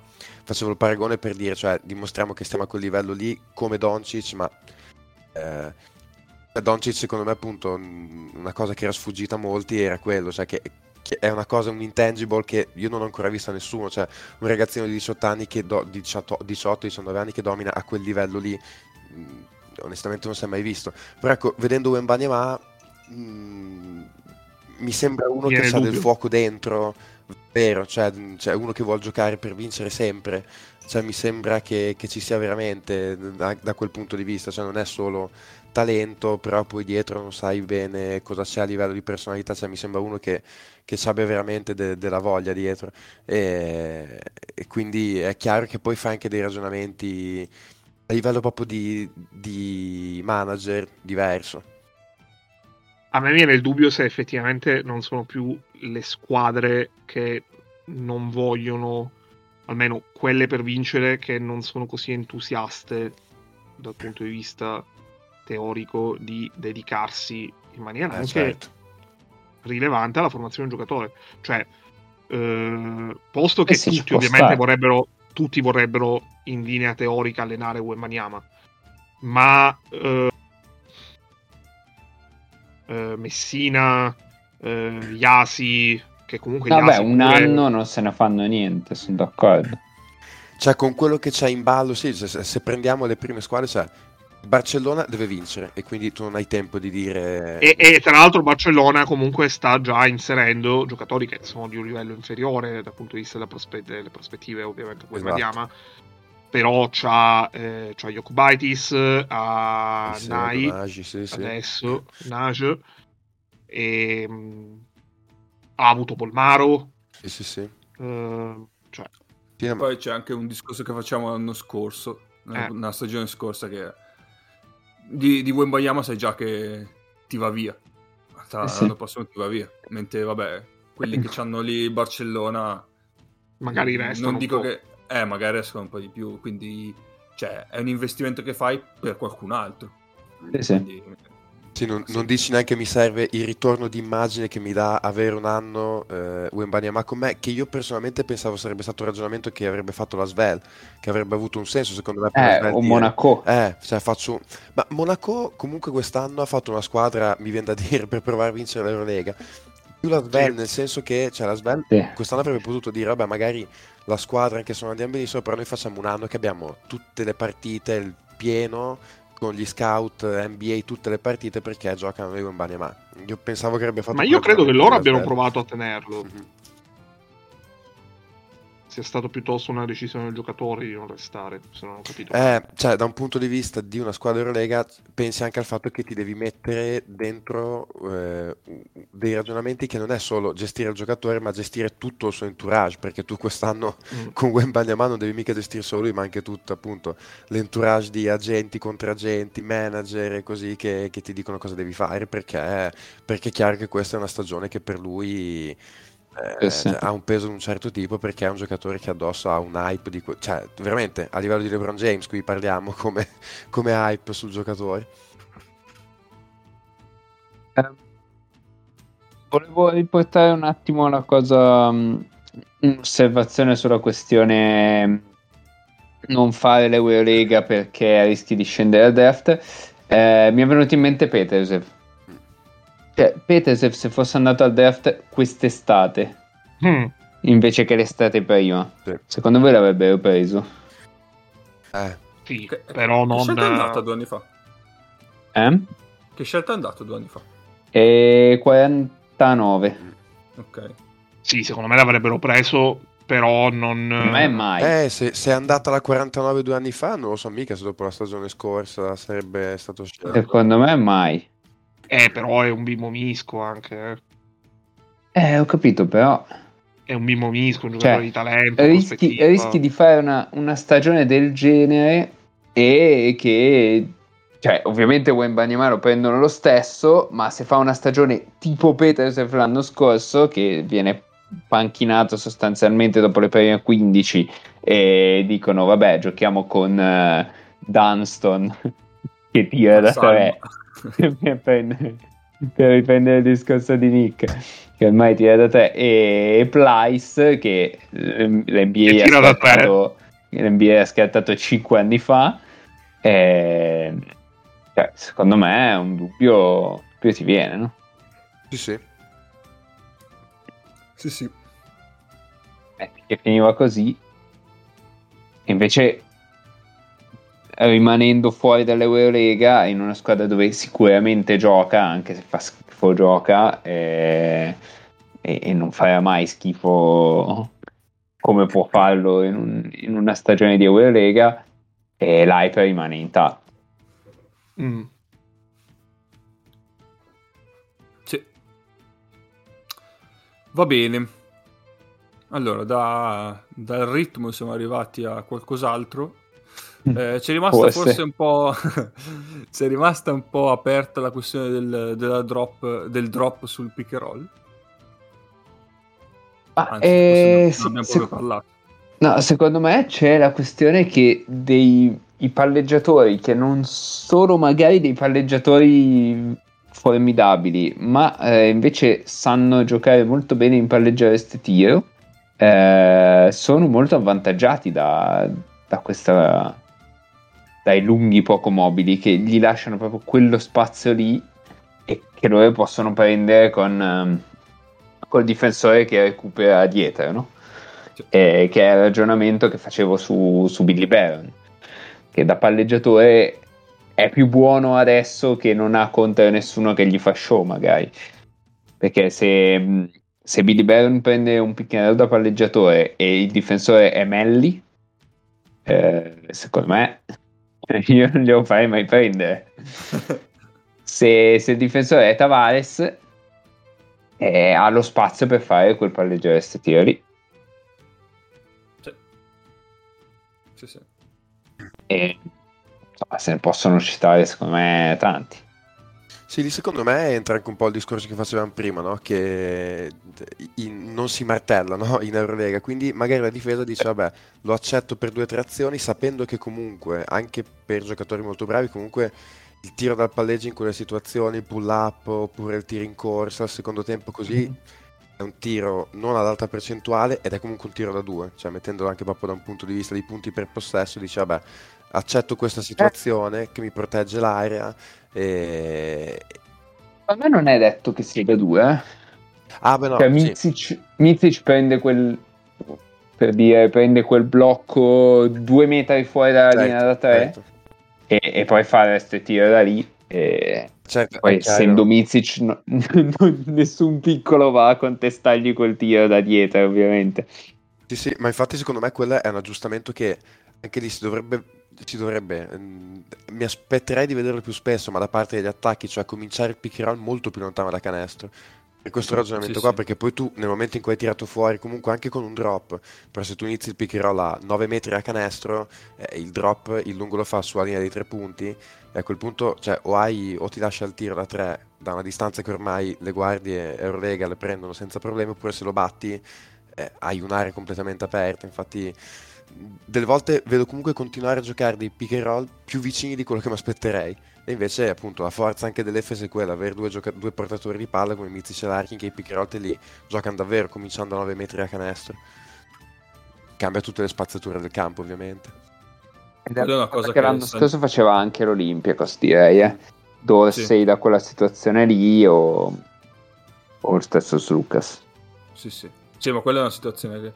facevo il paragone per dire, cioè dimostriamo che stiamo a quel livello lì come Doncic, ma... Eh, Doncic secondo me appunto una cosa che era sfuggita a molti era quello, cioè che, che, è una cosa, un intangible che io non ho ancora visto a nessuno, cioè un ragazzino di 18 anni che do, 18-19 anni che domina a quel livello lì, mm, onestamente non si è mai visto. Però ecco, vedendo Wembanyama mh, mm, mi sembra uno Viene che ha del fuoco dentro, vero, cioè, cioè, uno che vuole giocare per vincere sempre. Cioè, mi sembra che, che ci sia veramente da, da, quel punto di vista, cioè non è solo talento, però poi dietro non sai bene cosa c'è a livello di personalità, cioè mi sembra uno che, che abbia veramente de- della voglia dietro e, e, quindi è chiaro che poi fa anche dei ragionamenti a livello proprio di, di manager diverso. A me viene il dubbio se effettivamente non sono più le squadre che non vogliono, almeno quelle per vincere, che non sono così entusiaste dal punto di vista teorico di dedicarsi in maniera eh, anche certo. rilevante alla formazione di un giocatore. Cioè, eh, posto che eh sì, tutti ovviamente vorrebbero, tutti vorrebbero in linea teorica allenare Wembanyama, ma eh, eh Messina, eh, Yasi, che comunque... Vabbè, Yasi un pure... anno non se ne fanno niente, sono d'accordo. Cioè, con quello che c'è in ballo, sì, se, se prendiamo le prime squadre, cioè, Barcellona deve vincere e quindi tu non hai tempo di dire... E, e, tra l'altro Barcellona comunque sta già inserendo giocatori che sono di un livello inferiore dal punto di vista delle, prospe- delle prospettive ovviamente poi esatto. vediamo però c'ha, eh, c'ha Jokubaitis, ha Nai Nagi, sì, sì. adesso, Nage, e, mh, ha avuto Polmaro. Sì, sì, sì. Uh, cioè. sì poi c'è anche un discorso che facciamo l'anno scorso, eh. nella stagione scorsa, che di, di Wembayama sai già che ti va via. Tra, eh sì. L'anno prossimo ti va via. Mentre, vabbè, quelli che hanno lì Barcellona... Magari restano Non dico che eh, magari escono un po' di più, quindi cioè, è un investimento che fai per qualcun altro. Eh sì. Quindi, sì, non, non, dici neanche mi serve il ritorno d'immagine che mi dà avere un anno eh, Wembanyama con me, che io personalmente pensavo sarebbe stato un ragionamento che avrebbe fatto la Svel, che avrebbe avuto un senso secondo me. Per eh, o Monaco. Eh, cioè faccio... Ma Monaco comunque quest'anno ha fatto una squadra, mi viene da dire, per provare a vincere l'Eurolega. Più la Svel, sì. nel senso che cioè, la Svel sì. quest'anno avrebbe potuto dire, vabbè, magari la squadra anche se non andiamo benissimo, però noi facciamo un anno che abbiamo tutte le partite, il pieno, con gli scout NBA tutte le partite perché giocano io in Banyama. Io pensavo che avrebbe fatto... Ma io credo che loro abbiano provato a tenerlo. Mm-hmm sia stato piuttosto una decisione del giocatore di non restare, se non ho capito. Eh, cioà, da un punto di vista di una squadra Eurolega, pensi anche al fatto che ti devi mettere dentro eh, dei ragionamenti che non è solo gestire il giocatore, ma gestire tutto il suo entourage, perché tu quest'anno mm. con Wembanyama non devi mica gestire solo lui, ma anche tutto appunto l'entourage di agenti, contragenti, manager e così che, che ti dicono cosa devi fare, perché, perché è chiaro che questa è una stagione che per lui eh, sì. ha un peso di un certo tipo perché è un giocatore che addosso ha un hype di que- cioè veramente a livello di LeBron James qui parliamo come, come hype sul giocatore. Eh, volevo riportare un attimo una cosa um, un'osservazione sulla questione mm, non fare l'Eurolega perché rischi di scendere al draft. Eh, mi è venuto in mente Petersev cioè, Petesev se fosse andato al draft quest'estate mm. invece che l'estate prima, sì. secondo voi l'avrebbero preso? Eh. Sì, però non... Che scelta è andato due anni fa? Eh? Che scelta è andato due anni fa? E 49. Ok. Sì, secondo me l'avrebbero preso, però non... Non è mai. Eh, se, se, è andata la 49 due anni fa, non lo so mica se dopo la stagione scorsa sarebbe stato scelto. Secondo me mai. Eh, però è un bimbo misco anche. Eh, eh ho capito, però. È un bimbo misco, un giocatore cioè, di talento. Rischi, rischi di fare una, una, stagione del genere e che. Cioè, ovviamente Wembanyama lo prendono lo stesso, ma se fa una stagione tipo Petersen l'anno scorso, che viene panchinato sostanzialmente dopo le prime 15 e dicono vabbè giochiamo con uh, Dunston che tira da tre per, riprendere il discorso di Nick che ormai tira da te e Plyce che l'NBA ha, scattato, l'NBA ha scattato 5 anni fa e, cioè, secondo me è un dubbio più si viene no? sì sì. Sì sì. Eh, che finiva così. Invece rimanendo fuori dall'Eurolega in una squadra dove sicuramente gioca, anche se fa schifo gioca, eh, e, e, non farà mai schifo come può farlo in, un, in una stagione di Eurolega, e l'hype rimane intatto. Mm. Sì. Va bene. Allora, da, dal ritmo siamo arrivati a qualcos'altro eh, c'è rimasta forse un po'. c'è rimasta un po' aperta la questione del, drop, del drop sul pick and roll. Ah, Anzi, eh, non abbiamo proprio parlato. No, secondo me c'è la questione che dei i palleggiatori che non sono magari dei palleggiatori formidabili, ma eh, invece sanno giocare molto bene in palleggiare tiro, eh, sono molto avvantaggiati da, da questa dai lunghi poco mobili che gli lasciano proprio quello spazio lì e che loro possono prendere con um, col difensore che recupera dietro, no? E, che è il ragionamento che facevo su, su Billy Baron, che da palleggiatore è più buono adesso che non ha contro nessuno che gli fa show magari. Perché se, se Billy Baron prende un picchiere da palleggiatore e il difensore è Melli, eh, secondo me io non glielo farei mai prendere. se, se, il difensore è Tavares, eh, ha lo spazio per fare quel palleggio tiro lì. Sì. Sì, sì. E insomma, se ne possono citare secondo me tanti. Sì, lì secondo me entra anche un po' il discorso che facevamo prima, no? che in, non si martella no? in Eurolega, quindi magari la difesa dice vabbè lo accetto per due o tre azioni sapendo che comunque anche per giocatori molto bravi comunque il tiro dal palleggio in quelle situazioni, il pull up oppure il tiro in corsa al secondo tempo così mm-hmm. è un tiro non ad alta percentuale ed è comunque un tiro da due, cioè mettendolo anche proprio da un punto di vista di punti per possesso dice vabbè accetto questa situazione che mi protegge l'area e... A me non è detto che sia da due. Eh? Ah, beh, no, cioè, Mizic, sì. Mizic prende quel per dire prende quel blocco due metri fuori dalla certo, linea da tre certo. e, e, poi fa questo tiro da lì e certo, poi essendo Mizic no, nessun piccolo va a contestargli quel tiro da dietro ovviamente sì sì ma infatti secondo me quello è un aggiustamento che anche lì si dovrebbe ci dovrebbe. Mm, mi aspetterei di vederlo più spesso, ma da parte degli attacchi, cioè cominciare il pick roll molto più lontano da canestro. Per questo ragionamento sì, qua, sì. perché poi tu nel momento in cui hai tirato fuori, comunque anche con un drop, però se tu inizi il pick roll a 9 metri a canestro, eh, il drop il lungo lo fa sulla linea dei tre punti, e a quel punto cioè, o, hai, o ti lascia il tiro da 3 da una distanza che ormai le guardie Eurolega le prendono senza problemi, oppure se lo batti eh, hai un'area completamente aperta. Infatti delle volte vedo comunque continuare a giocare dei pick and roll più vicini di quello che mi aspetterei. E invece, appunto, la forza anche dell'FS è quella, avere due, gioca- due portatori di palla come Mizic e Larkin che i pick and roll te li giocano davvero, cominciando a 9 metri a canestro. Cambia tutte le spazzature del campo, ovviamente. Ed è una cosa che, l'anno scorso faceva anche l'Olympiacos, direi, eh. Dorsey sì. da quella situazione lì o, o lo stesso Lucas. Sì, sì. Sì, ma quella è una situazione che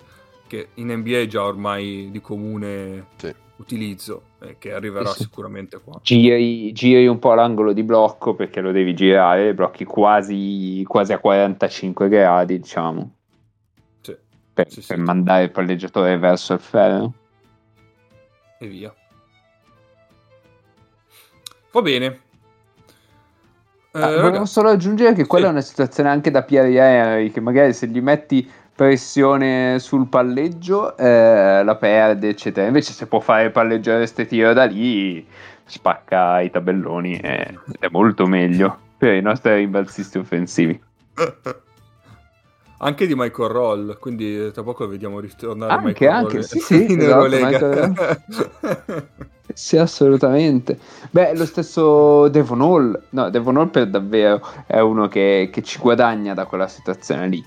che in NBA è già ormai di comune sì. utilizzo e che arriverà sì. sicuramente qua. Giri, giri, un po' l'angolo di blocco perché lo devi girare, blocchi quasi, quasi a 45 gradi, diciamo, sì. per, per mandare il palleggiatore verso il ferro. E via. Va bene. Ah, eh, volevo solo aggiungere che quella è una situazione anche da Pierre Henry, che magari se gli metti pressione sul palleggio, eh, la perde, eccetera. Invece, se può fare palleggiare queste tiro da lì, spacca i tabelloni. Eh, è molto meglio per i nostri rimbalzisti offensivi. Anche di Michael Roll, quindi tra poco vediamo ritornare anche, Michael anche, Roll sì, sì, in esatto, Michael... sì, assolutamente. Beh, lo stesso Devon Hall, no, Devon Hall per davvero è uno che, che ci guadagna da quella situazione lì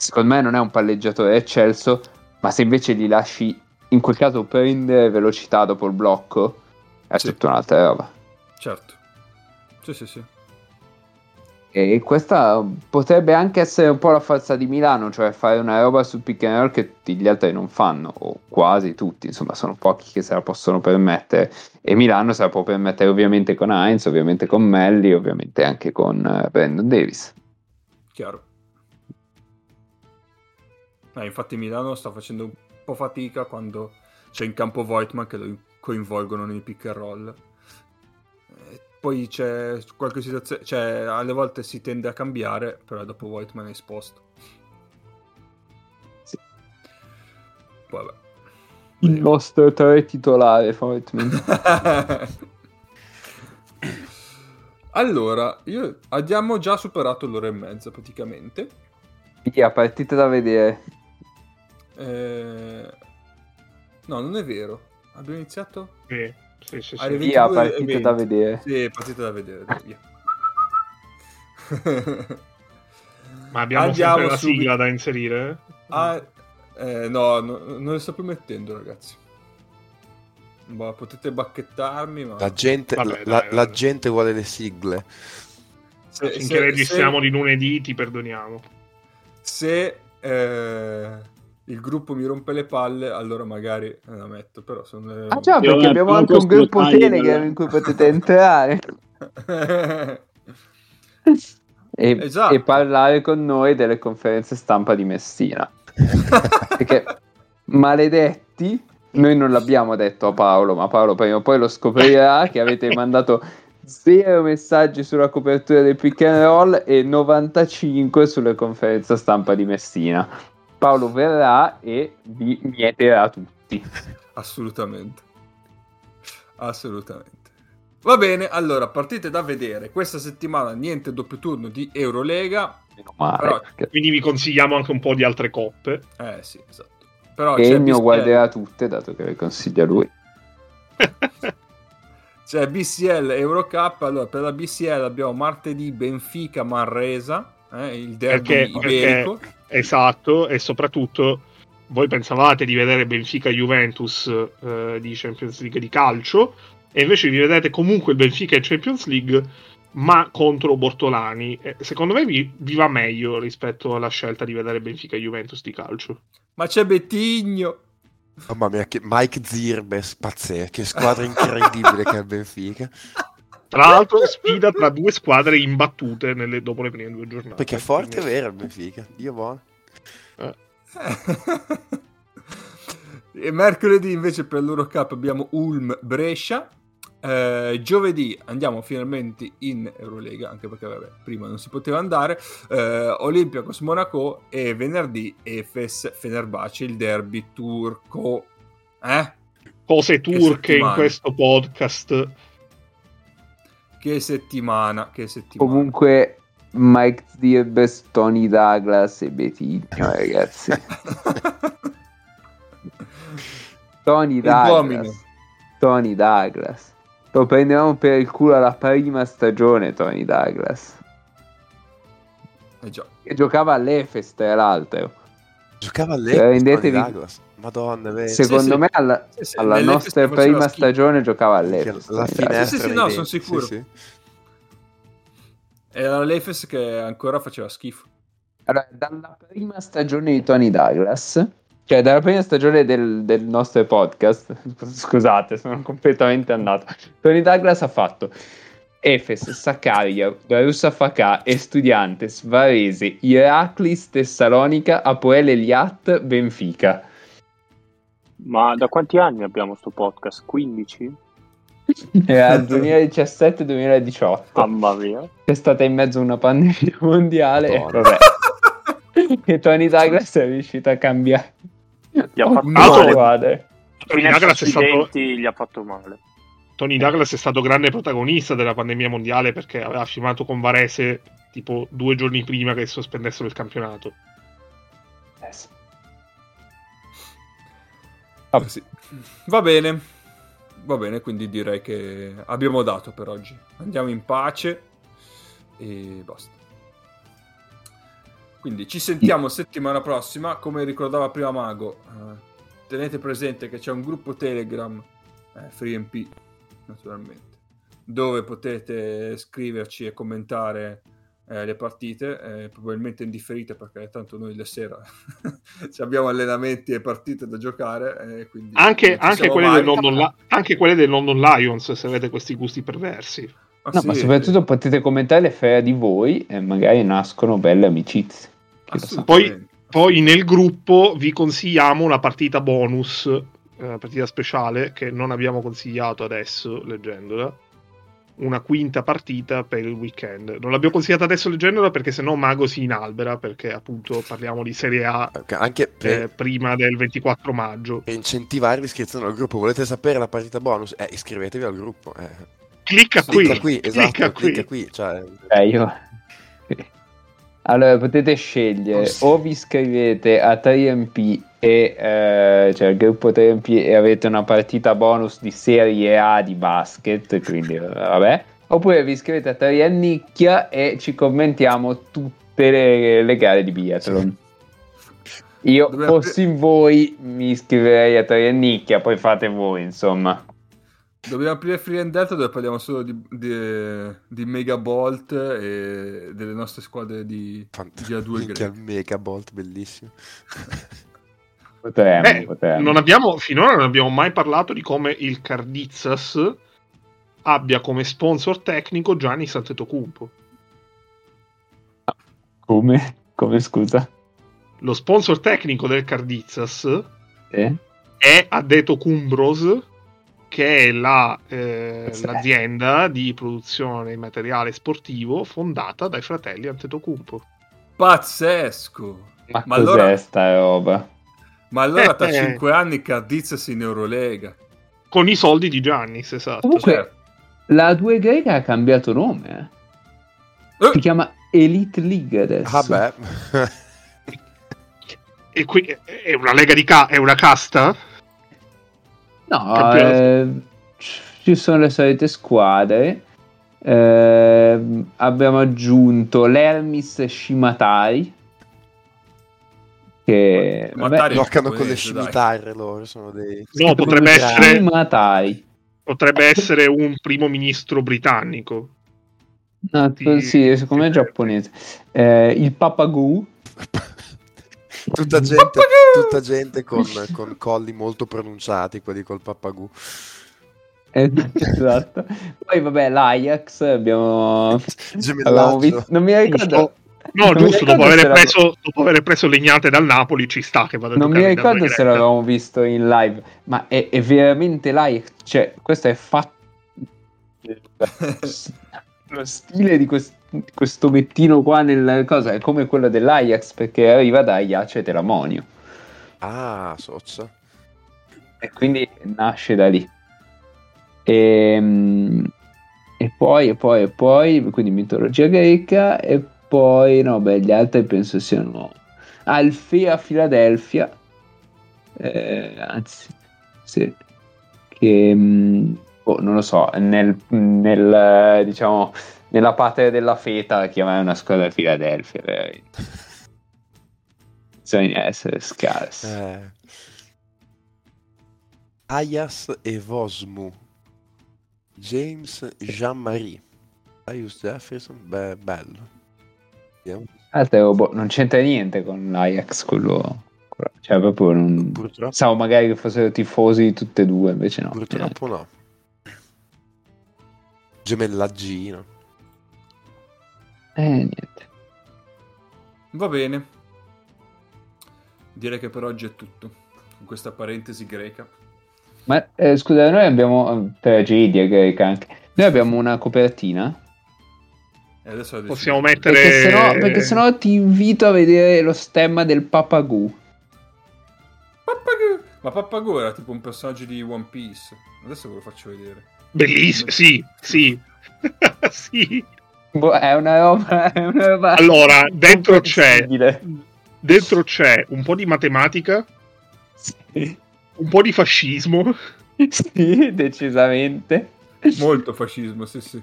secondo me non è un palleggiatore eccelso, ma se invece gli lasci in quel caso prendere velocità dopo il blocco, è sì. tutta un'altra roba. Certo. Sì, sì, sì. E questa potrebbe anche essere un po' la forza di Milano, cioè fare una roba sul pick and roll che tutti gli altri non fanno, o quasi tutti, insomma sono pochi che se la possono permettere. E Milano se la può permettere ovviamente con Heinz, ovviamente con Melli, ovviamente anche con uh, Brandon Davis. Chiaro. Eh, infatti Milano sta facendo un po' fatica quando c'è in campo Voigtman che lo coinvolgono nei pick and roll. Eh, poi c'è qualche situazione, cioè alle volte si tende a cambiare, però dopo Voigtman è esposto. Sì. Vabbè. Il nostro tre titolare Voigtman. allora, io, abbiamo già superato l'ora e mezza praticamente. Via, partite da vedere. Eh... No, non è vero. Abbiamo iniziato? Sì, sì, sì. sì. Via, partite da vedere. Sì, partite da vedere. Dai, via. Ma abbiamo Andiamo sempre la subito... sigla da inserire? Ah, eh, no, no, non le sto più mettendo, ragazzi. Boh, potete bacchettarmi, ma... La gente, Vabbè, la, dai, la gente vuole le sigle. Se, Finché registriamo se... di lunedì, ti perdoniamo. Se... Eh il gruppo mi rompe le palle, allora magari la metto. Però sono... Ah già, perché abbiamo anche un gruppo Telegram in cui potete entrare. e, esatto. e, parlare con noi delle conferenze stampa di Messina. perché maledetti, noi non l'abbiamo detto a Paolo, ma Paolo prima o poi lo scoprirà che avete mandato zero messaggi sulla copertura del pick and roll e 95 sulle conferenze stampa di Messina. Paolo verrà e vi mieterà tutti. Assolutamente. Assolutamente. Va bene, allora, partite da vedere. Questa settimana niente doppio turno di Eurolega. Male, però... perché... Quindi vi consigliamo anche un po' di altre coppe. Eh sì, esatto. Però e il mio guarderà tutte, dato che le consiglia lui. c'è BCL Eurocup. Allora, per la BCL abbiamo martedì Benfica Manresa, eh, il derby perché, iberico. Perché, esatto, e soprattutto voi pensavate di vedere Benfica Juventus eh, di Champions League di calcio e invece vi vedete comunque il Benfica in Champions League ma contro Bortolani. secondo me vi, vi, va meglio rispetto alla scelta di vedere Benfica Juventus di calcio. Ma c'è Bettigno. Mamma mia, che Mike Zirbes, pazzesco, che squadra incredibile che è il Benfica. Tra l'altro, sfida tra due squadre imbattute nelle, dopo le prime due giornate. Perché è forte è vero il Benfica, Dio buono. Eh. e mercoledì invece per l'Eurocup abbiamo Ulm Brescia eh, giovedì andiamo finalmente in Eurolega, anche perché vabbè, prima non si poteva andare. Eh, Olympiacos Monaco e venerdì Efes Fenerbahce, il derby turco. Eh? Cose turche in questo podcast. Che settimana, che settimana. Comunque Mike Dirbes, Tony Douglas e Betigno, ragazzi. Tony Douglas. Tony Douglas. Lo prendiamo per il culo alla prima stagione, Tony Douglas. Eh già. Che giocava all'Efes, tra l'altro. Giocava all'Efes, Tony Douglas. Madonna, vero. Secondo sì, sì. me alla, sì, sì, alla nostra prima stagione giocava all'Efes. La finestra sì, sì, no, sono sicuro. Era l'Efes che ancora faceva schifo. Allora, dalla prima stagione di Tony Douglas cioè, dalla prima stagione del, del nostro podcast, scusate, sono completamente andato. Tony Douglas ha fatto Efes, Sakaria, Darussa Fakà, Estudiantes, Varese, Iraklis, Tessalonica, Apoel Eliat, Benfica. Ma da quanti anni abbiamo sto podcast? 15? Era 2017-2018. Mamma mia. C'è stata in mezzo una pandemia mondiale. Oh, vabbè. e Tony Douglas è riuscito a cambiare. Gli ha fatto oh, male. Tony Douglas, è stato... gli ha fatto male. Tony Douglas è stato grande protagonista della pandemia mondiale perché aveva firmato con Varese tipo due giorni prima che sospendessero il campionato. Yes. Ah, sì. Va bene, va bene, quindi direi che abbiamo dato per oggi. Andiamo in pace e basta. Quindi ci sentiamo settimana prossima. Come ricordava prima Mago, eh, tenete presente che c'è un gruppo Telegram, eh, FreeMP, naturalmente, dove potete scriverci e commentare eh, le partite, eh, probabilmente indifferite perché tanto noi le sera abbiamo allenamenti e partite da giocare. Anche, anche, quelle London, anche, quelle del London, Lions, se avete questi gusti perversi. Ah, no, sì, ma soprattutto potete commentare le ferie di voi e magari nascono belle amicizie. Poi, poi, nel gruppo vi consigliamo una partita bonus, una eh, partita speciale che non abbiamo consigliato adesso leggendola. Una quinta partita per il weekend. Non l'abbiamo consigliata adesso leggendola perché sennò Mago si inalbera perché appunto parliamo di Serie A anche per, eh, prima del 24 maggio. Per incentivare l'iscrizione al gruppo, volete sapere la partita bonus? Eh, iscrivetevi al gruppo. Eh. Clicca, clicca qui. qui. Esatto, clicca, clicca qui. qui. Cioè... Eh, io allora potete scegliere oh, o vi iscrivete a 3MP e eh, cioè il gruppo 3MP e avete una partita bonus di Serie A di basket, quindi vabbè. Oppure vi iscrivete a 3 Nicchia e ci commentiamo tutte le, le gare di biathlon. Io fossi in voi mi iscriverei a 3 Nicchia, poi fate voi, insomma. Dobbiamo aprire Free and Delta dove parliamo solo di, di, di Megabolt e delle nostre squadre di, Fant- di A2 Megabolt, bellissimo. Potremmo, eh, potremmo. Non abbiamo, finora non abbiamo mai parlato di come il Cardizzas abbia come sponsor tecnico Gianni Santetocumpo. Come? Come scusa? Lo sponsor tecnico del Cardizzas eh? è Adeto Cumbros, che è la, eh, l'azienda di produzione di materiale sportivo fondata dai fratelli Antetokounmpo. Pazzesco! Ma, Ma cos'è allora... sta roba? Ma allora tra eh, 5 eh. anni Cardizas in Eurolega. Con i soldi di Giannis, esatto. Comunque, certo. la 2 greca ha cambiato nome. Eh? Si chiama Elite League adesso. Vabbè. e qui è una lega di ca- è una casta? No, eh, ci sono le solite squadre. Eh, abbiamo aggiunto l'Hermis Shimatai che vabbè, giocano con le scimitarre loro sono dei no potrebbe essere Shimatai. potrebbe essere un primo ministro britannico. No, di... sì secondo me è giapponese. Eh, il Papagoo tutta gente, tutta gente con, con, colli molto pronunciati, quelli col pappagù. esatto. Poi vabbè, l'Ajax abbiamo, abbiamo visto, non mi ricordo. No, non giusto, dopo aver, preso, dopo aver, preso, legnate dal Napoli ci sta che vada a Non mi ricordo se l'avevamo visto in live, ma è, è veramente l'Ajax, cioè questo è fatto... lo stile di questo questo mettino qua nel cosa è come quello dell'Ajax perché arriva da Iace Teramonio. Ah, sozza. E quindi nasce da lì. E, ehm, e poi, e poi, e poi, quindi mitologia greca e poi, no, beh, gli altri penso siano Alfea Filadelfia, eh, anzi, sì, che, mm, oh, non lo so, nel, nel diciamo, nella patria della feta chiamare una squadra di Filadelfia, veramente. Bisogna essere scarsi. Eh. Ayas e Vosmu. James Jean-Marie. Ayus Jefferson, beh, bello. Altro, boh, non c'entra niente con l'Ajax quello. Cioè, proprio non. Purtroppo. Pensavo magari che fossero tifosi di tutte e due, invece no. Purtroppo cioè. no. Gemellaggino. Eh, niente. Va bene. Direi che per oggi è tutto. Con questa parentesi greca. Ma eh, scusa, noi abbiamo tragedia greca anche. Noi abbiamo una copertina. E adesso possiamo mettere. Perché sennò, perché sennò ti invito a vedere lo stemma del Papagoo. Papagoo! Ma Papagoo era tipo un personaggio di One Piece. Adesso ve lo faccio vedere. Bellissimo, sì, sì. sì. Boh, è una roba. È una roba allora, dentro c'è, dentro c'è un po' di matematica, sì. un po' di fascismo. Sì, decisamente. Molto fascismo, sì, sì.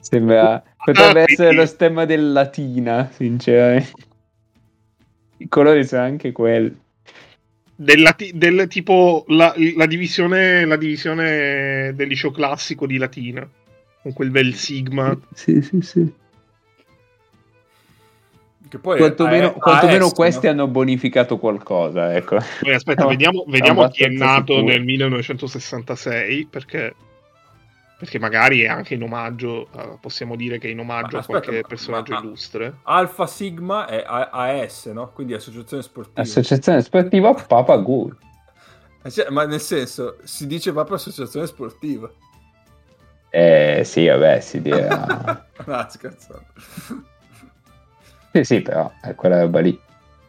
Sembra. Potrebbe ah, essere sì. lo stemma del Latina, sinceramente. I colori sono anche quelli. Del, del tipo la, la, divisione, la divisione del liceo classico di Latina con quel bel Sigma. Sì, sì, sì. Che poi quantomeno, a, quantomeno est, questi no? hanno bonificato qualcosa. Ecco. Poi aspetta, vediamo, vediamo chi è nato sicuro. nel 1966, perché, perché magari è anche in omaggio, uh, possiamo dire che è in omaggio aspetta, a qualche ma, personaggio ma, illustre. Alfa Sigma è AS, no? Quindi Associazione Sportiva. Associazione Sportiva Papa Gul. Eh, cioè, ma nel senso, si dice proprio associazione sportiva. Eh, sì, vabbè, si dirà... ah, scherzando. Sì, sì, però è quella roba lì.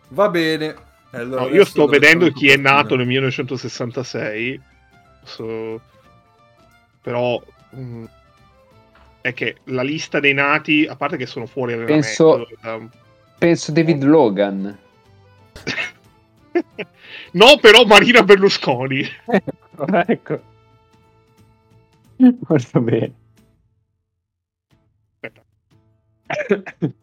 Va bene. Allora, no, io sto vedendo chi è nato nel 1966, so... però mh, mm, è che la lista dei nati, a parte che sono fuori allenamento... Penso, da... penso David Logan. no, però Marina Berlusconi. ecco. ecco. Molto bene.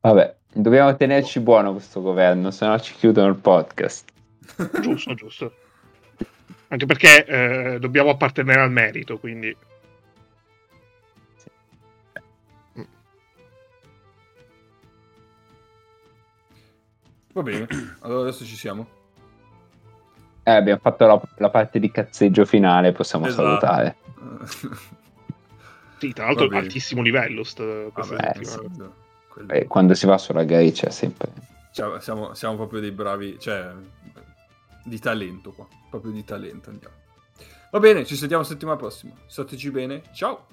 Vabbè, dobbiamo tenerci buono questo governo, se no ci chiudono il podcast. Giusto, giusto. Anche perché eh, dobbiamo appartenere al merito, quindi... Va bene, allora adesso ci siamo. Eh, abbiamo fatto la, la parte di cazzeggio finale, possiamo esatto. salutare. sì, tra l'altro altissimo livello. St- Vabbè, sì, eh, quando si va sulla gay c'è sempre... Cioè, siamo, siamo proprio dei bravi, cioè, di talento qua, proprio di talento andiamo. Va bene, ci sentiamo settimana prossima. Stateci bene, ciao!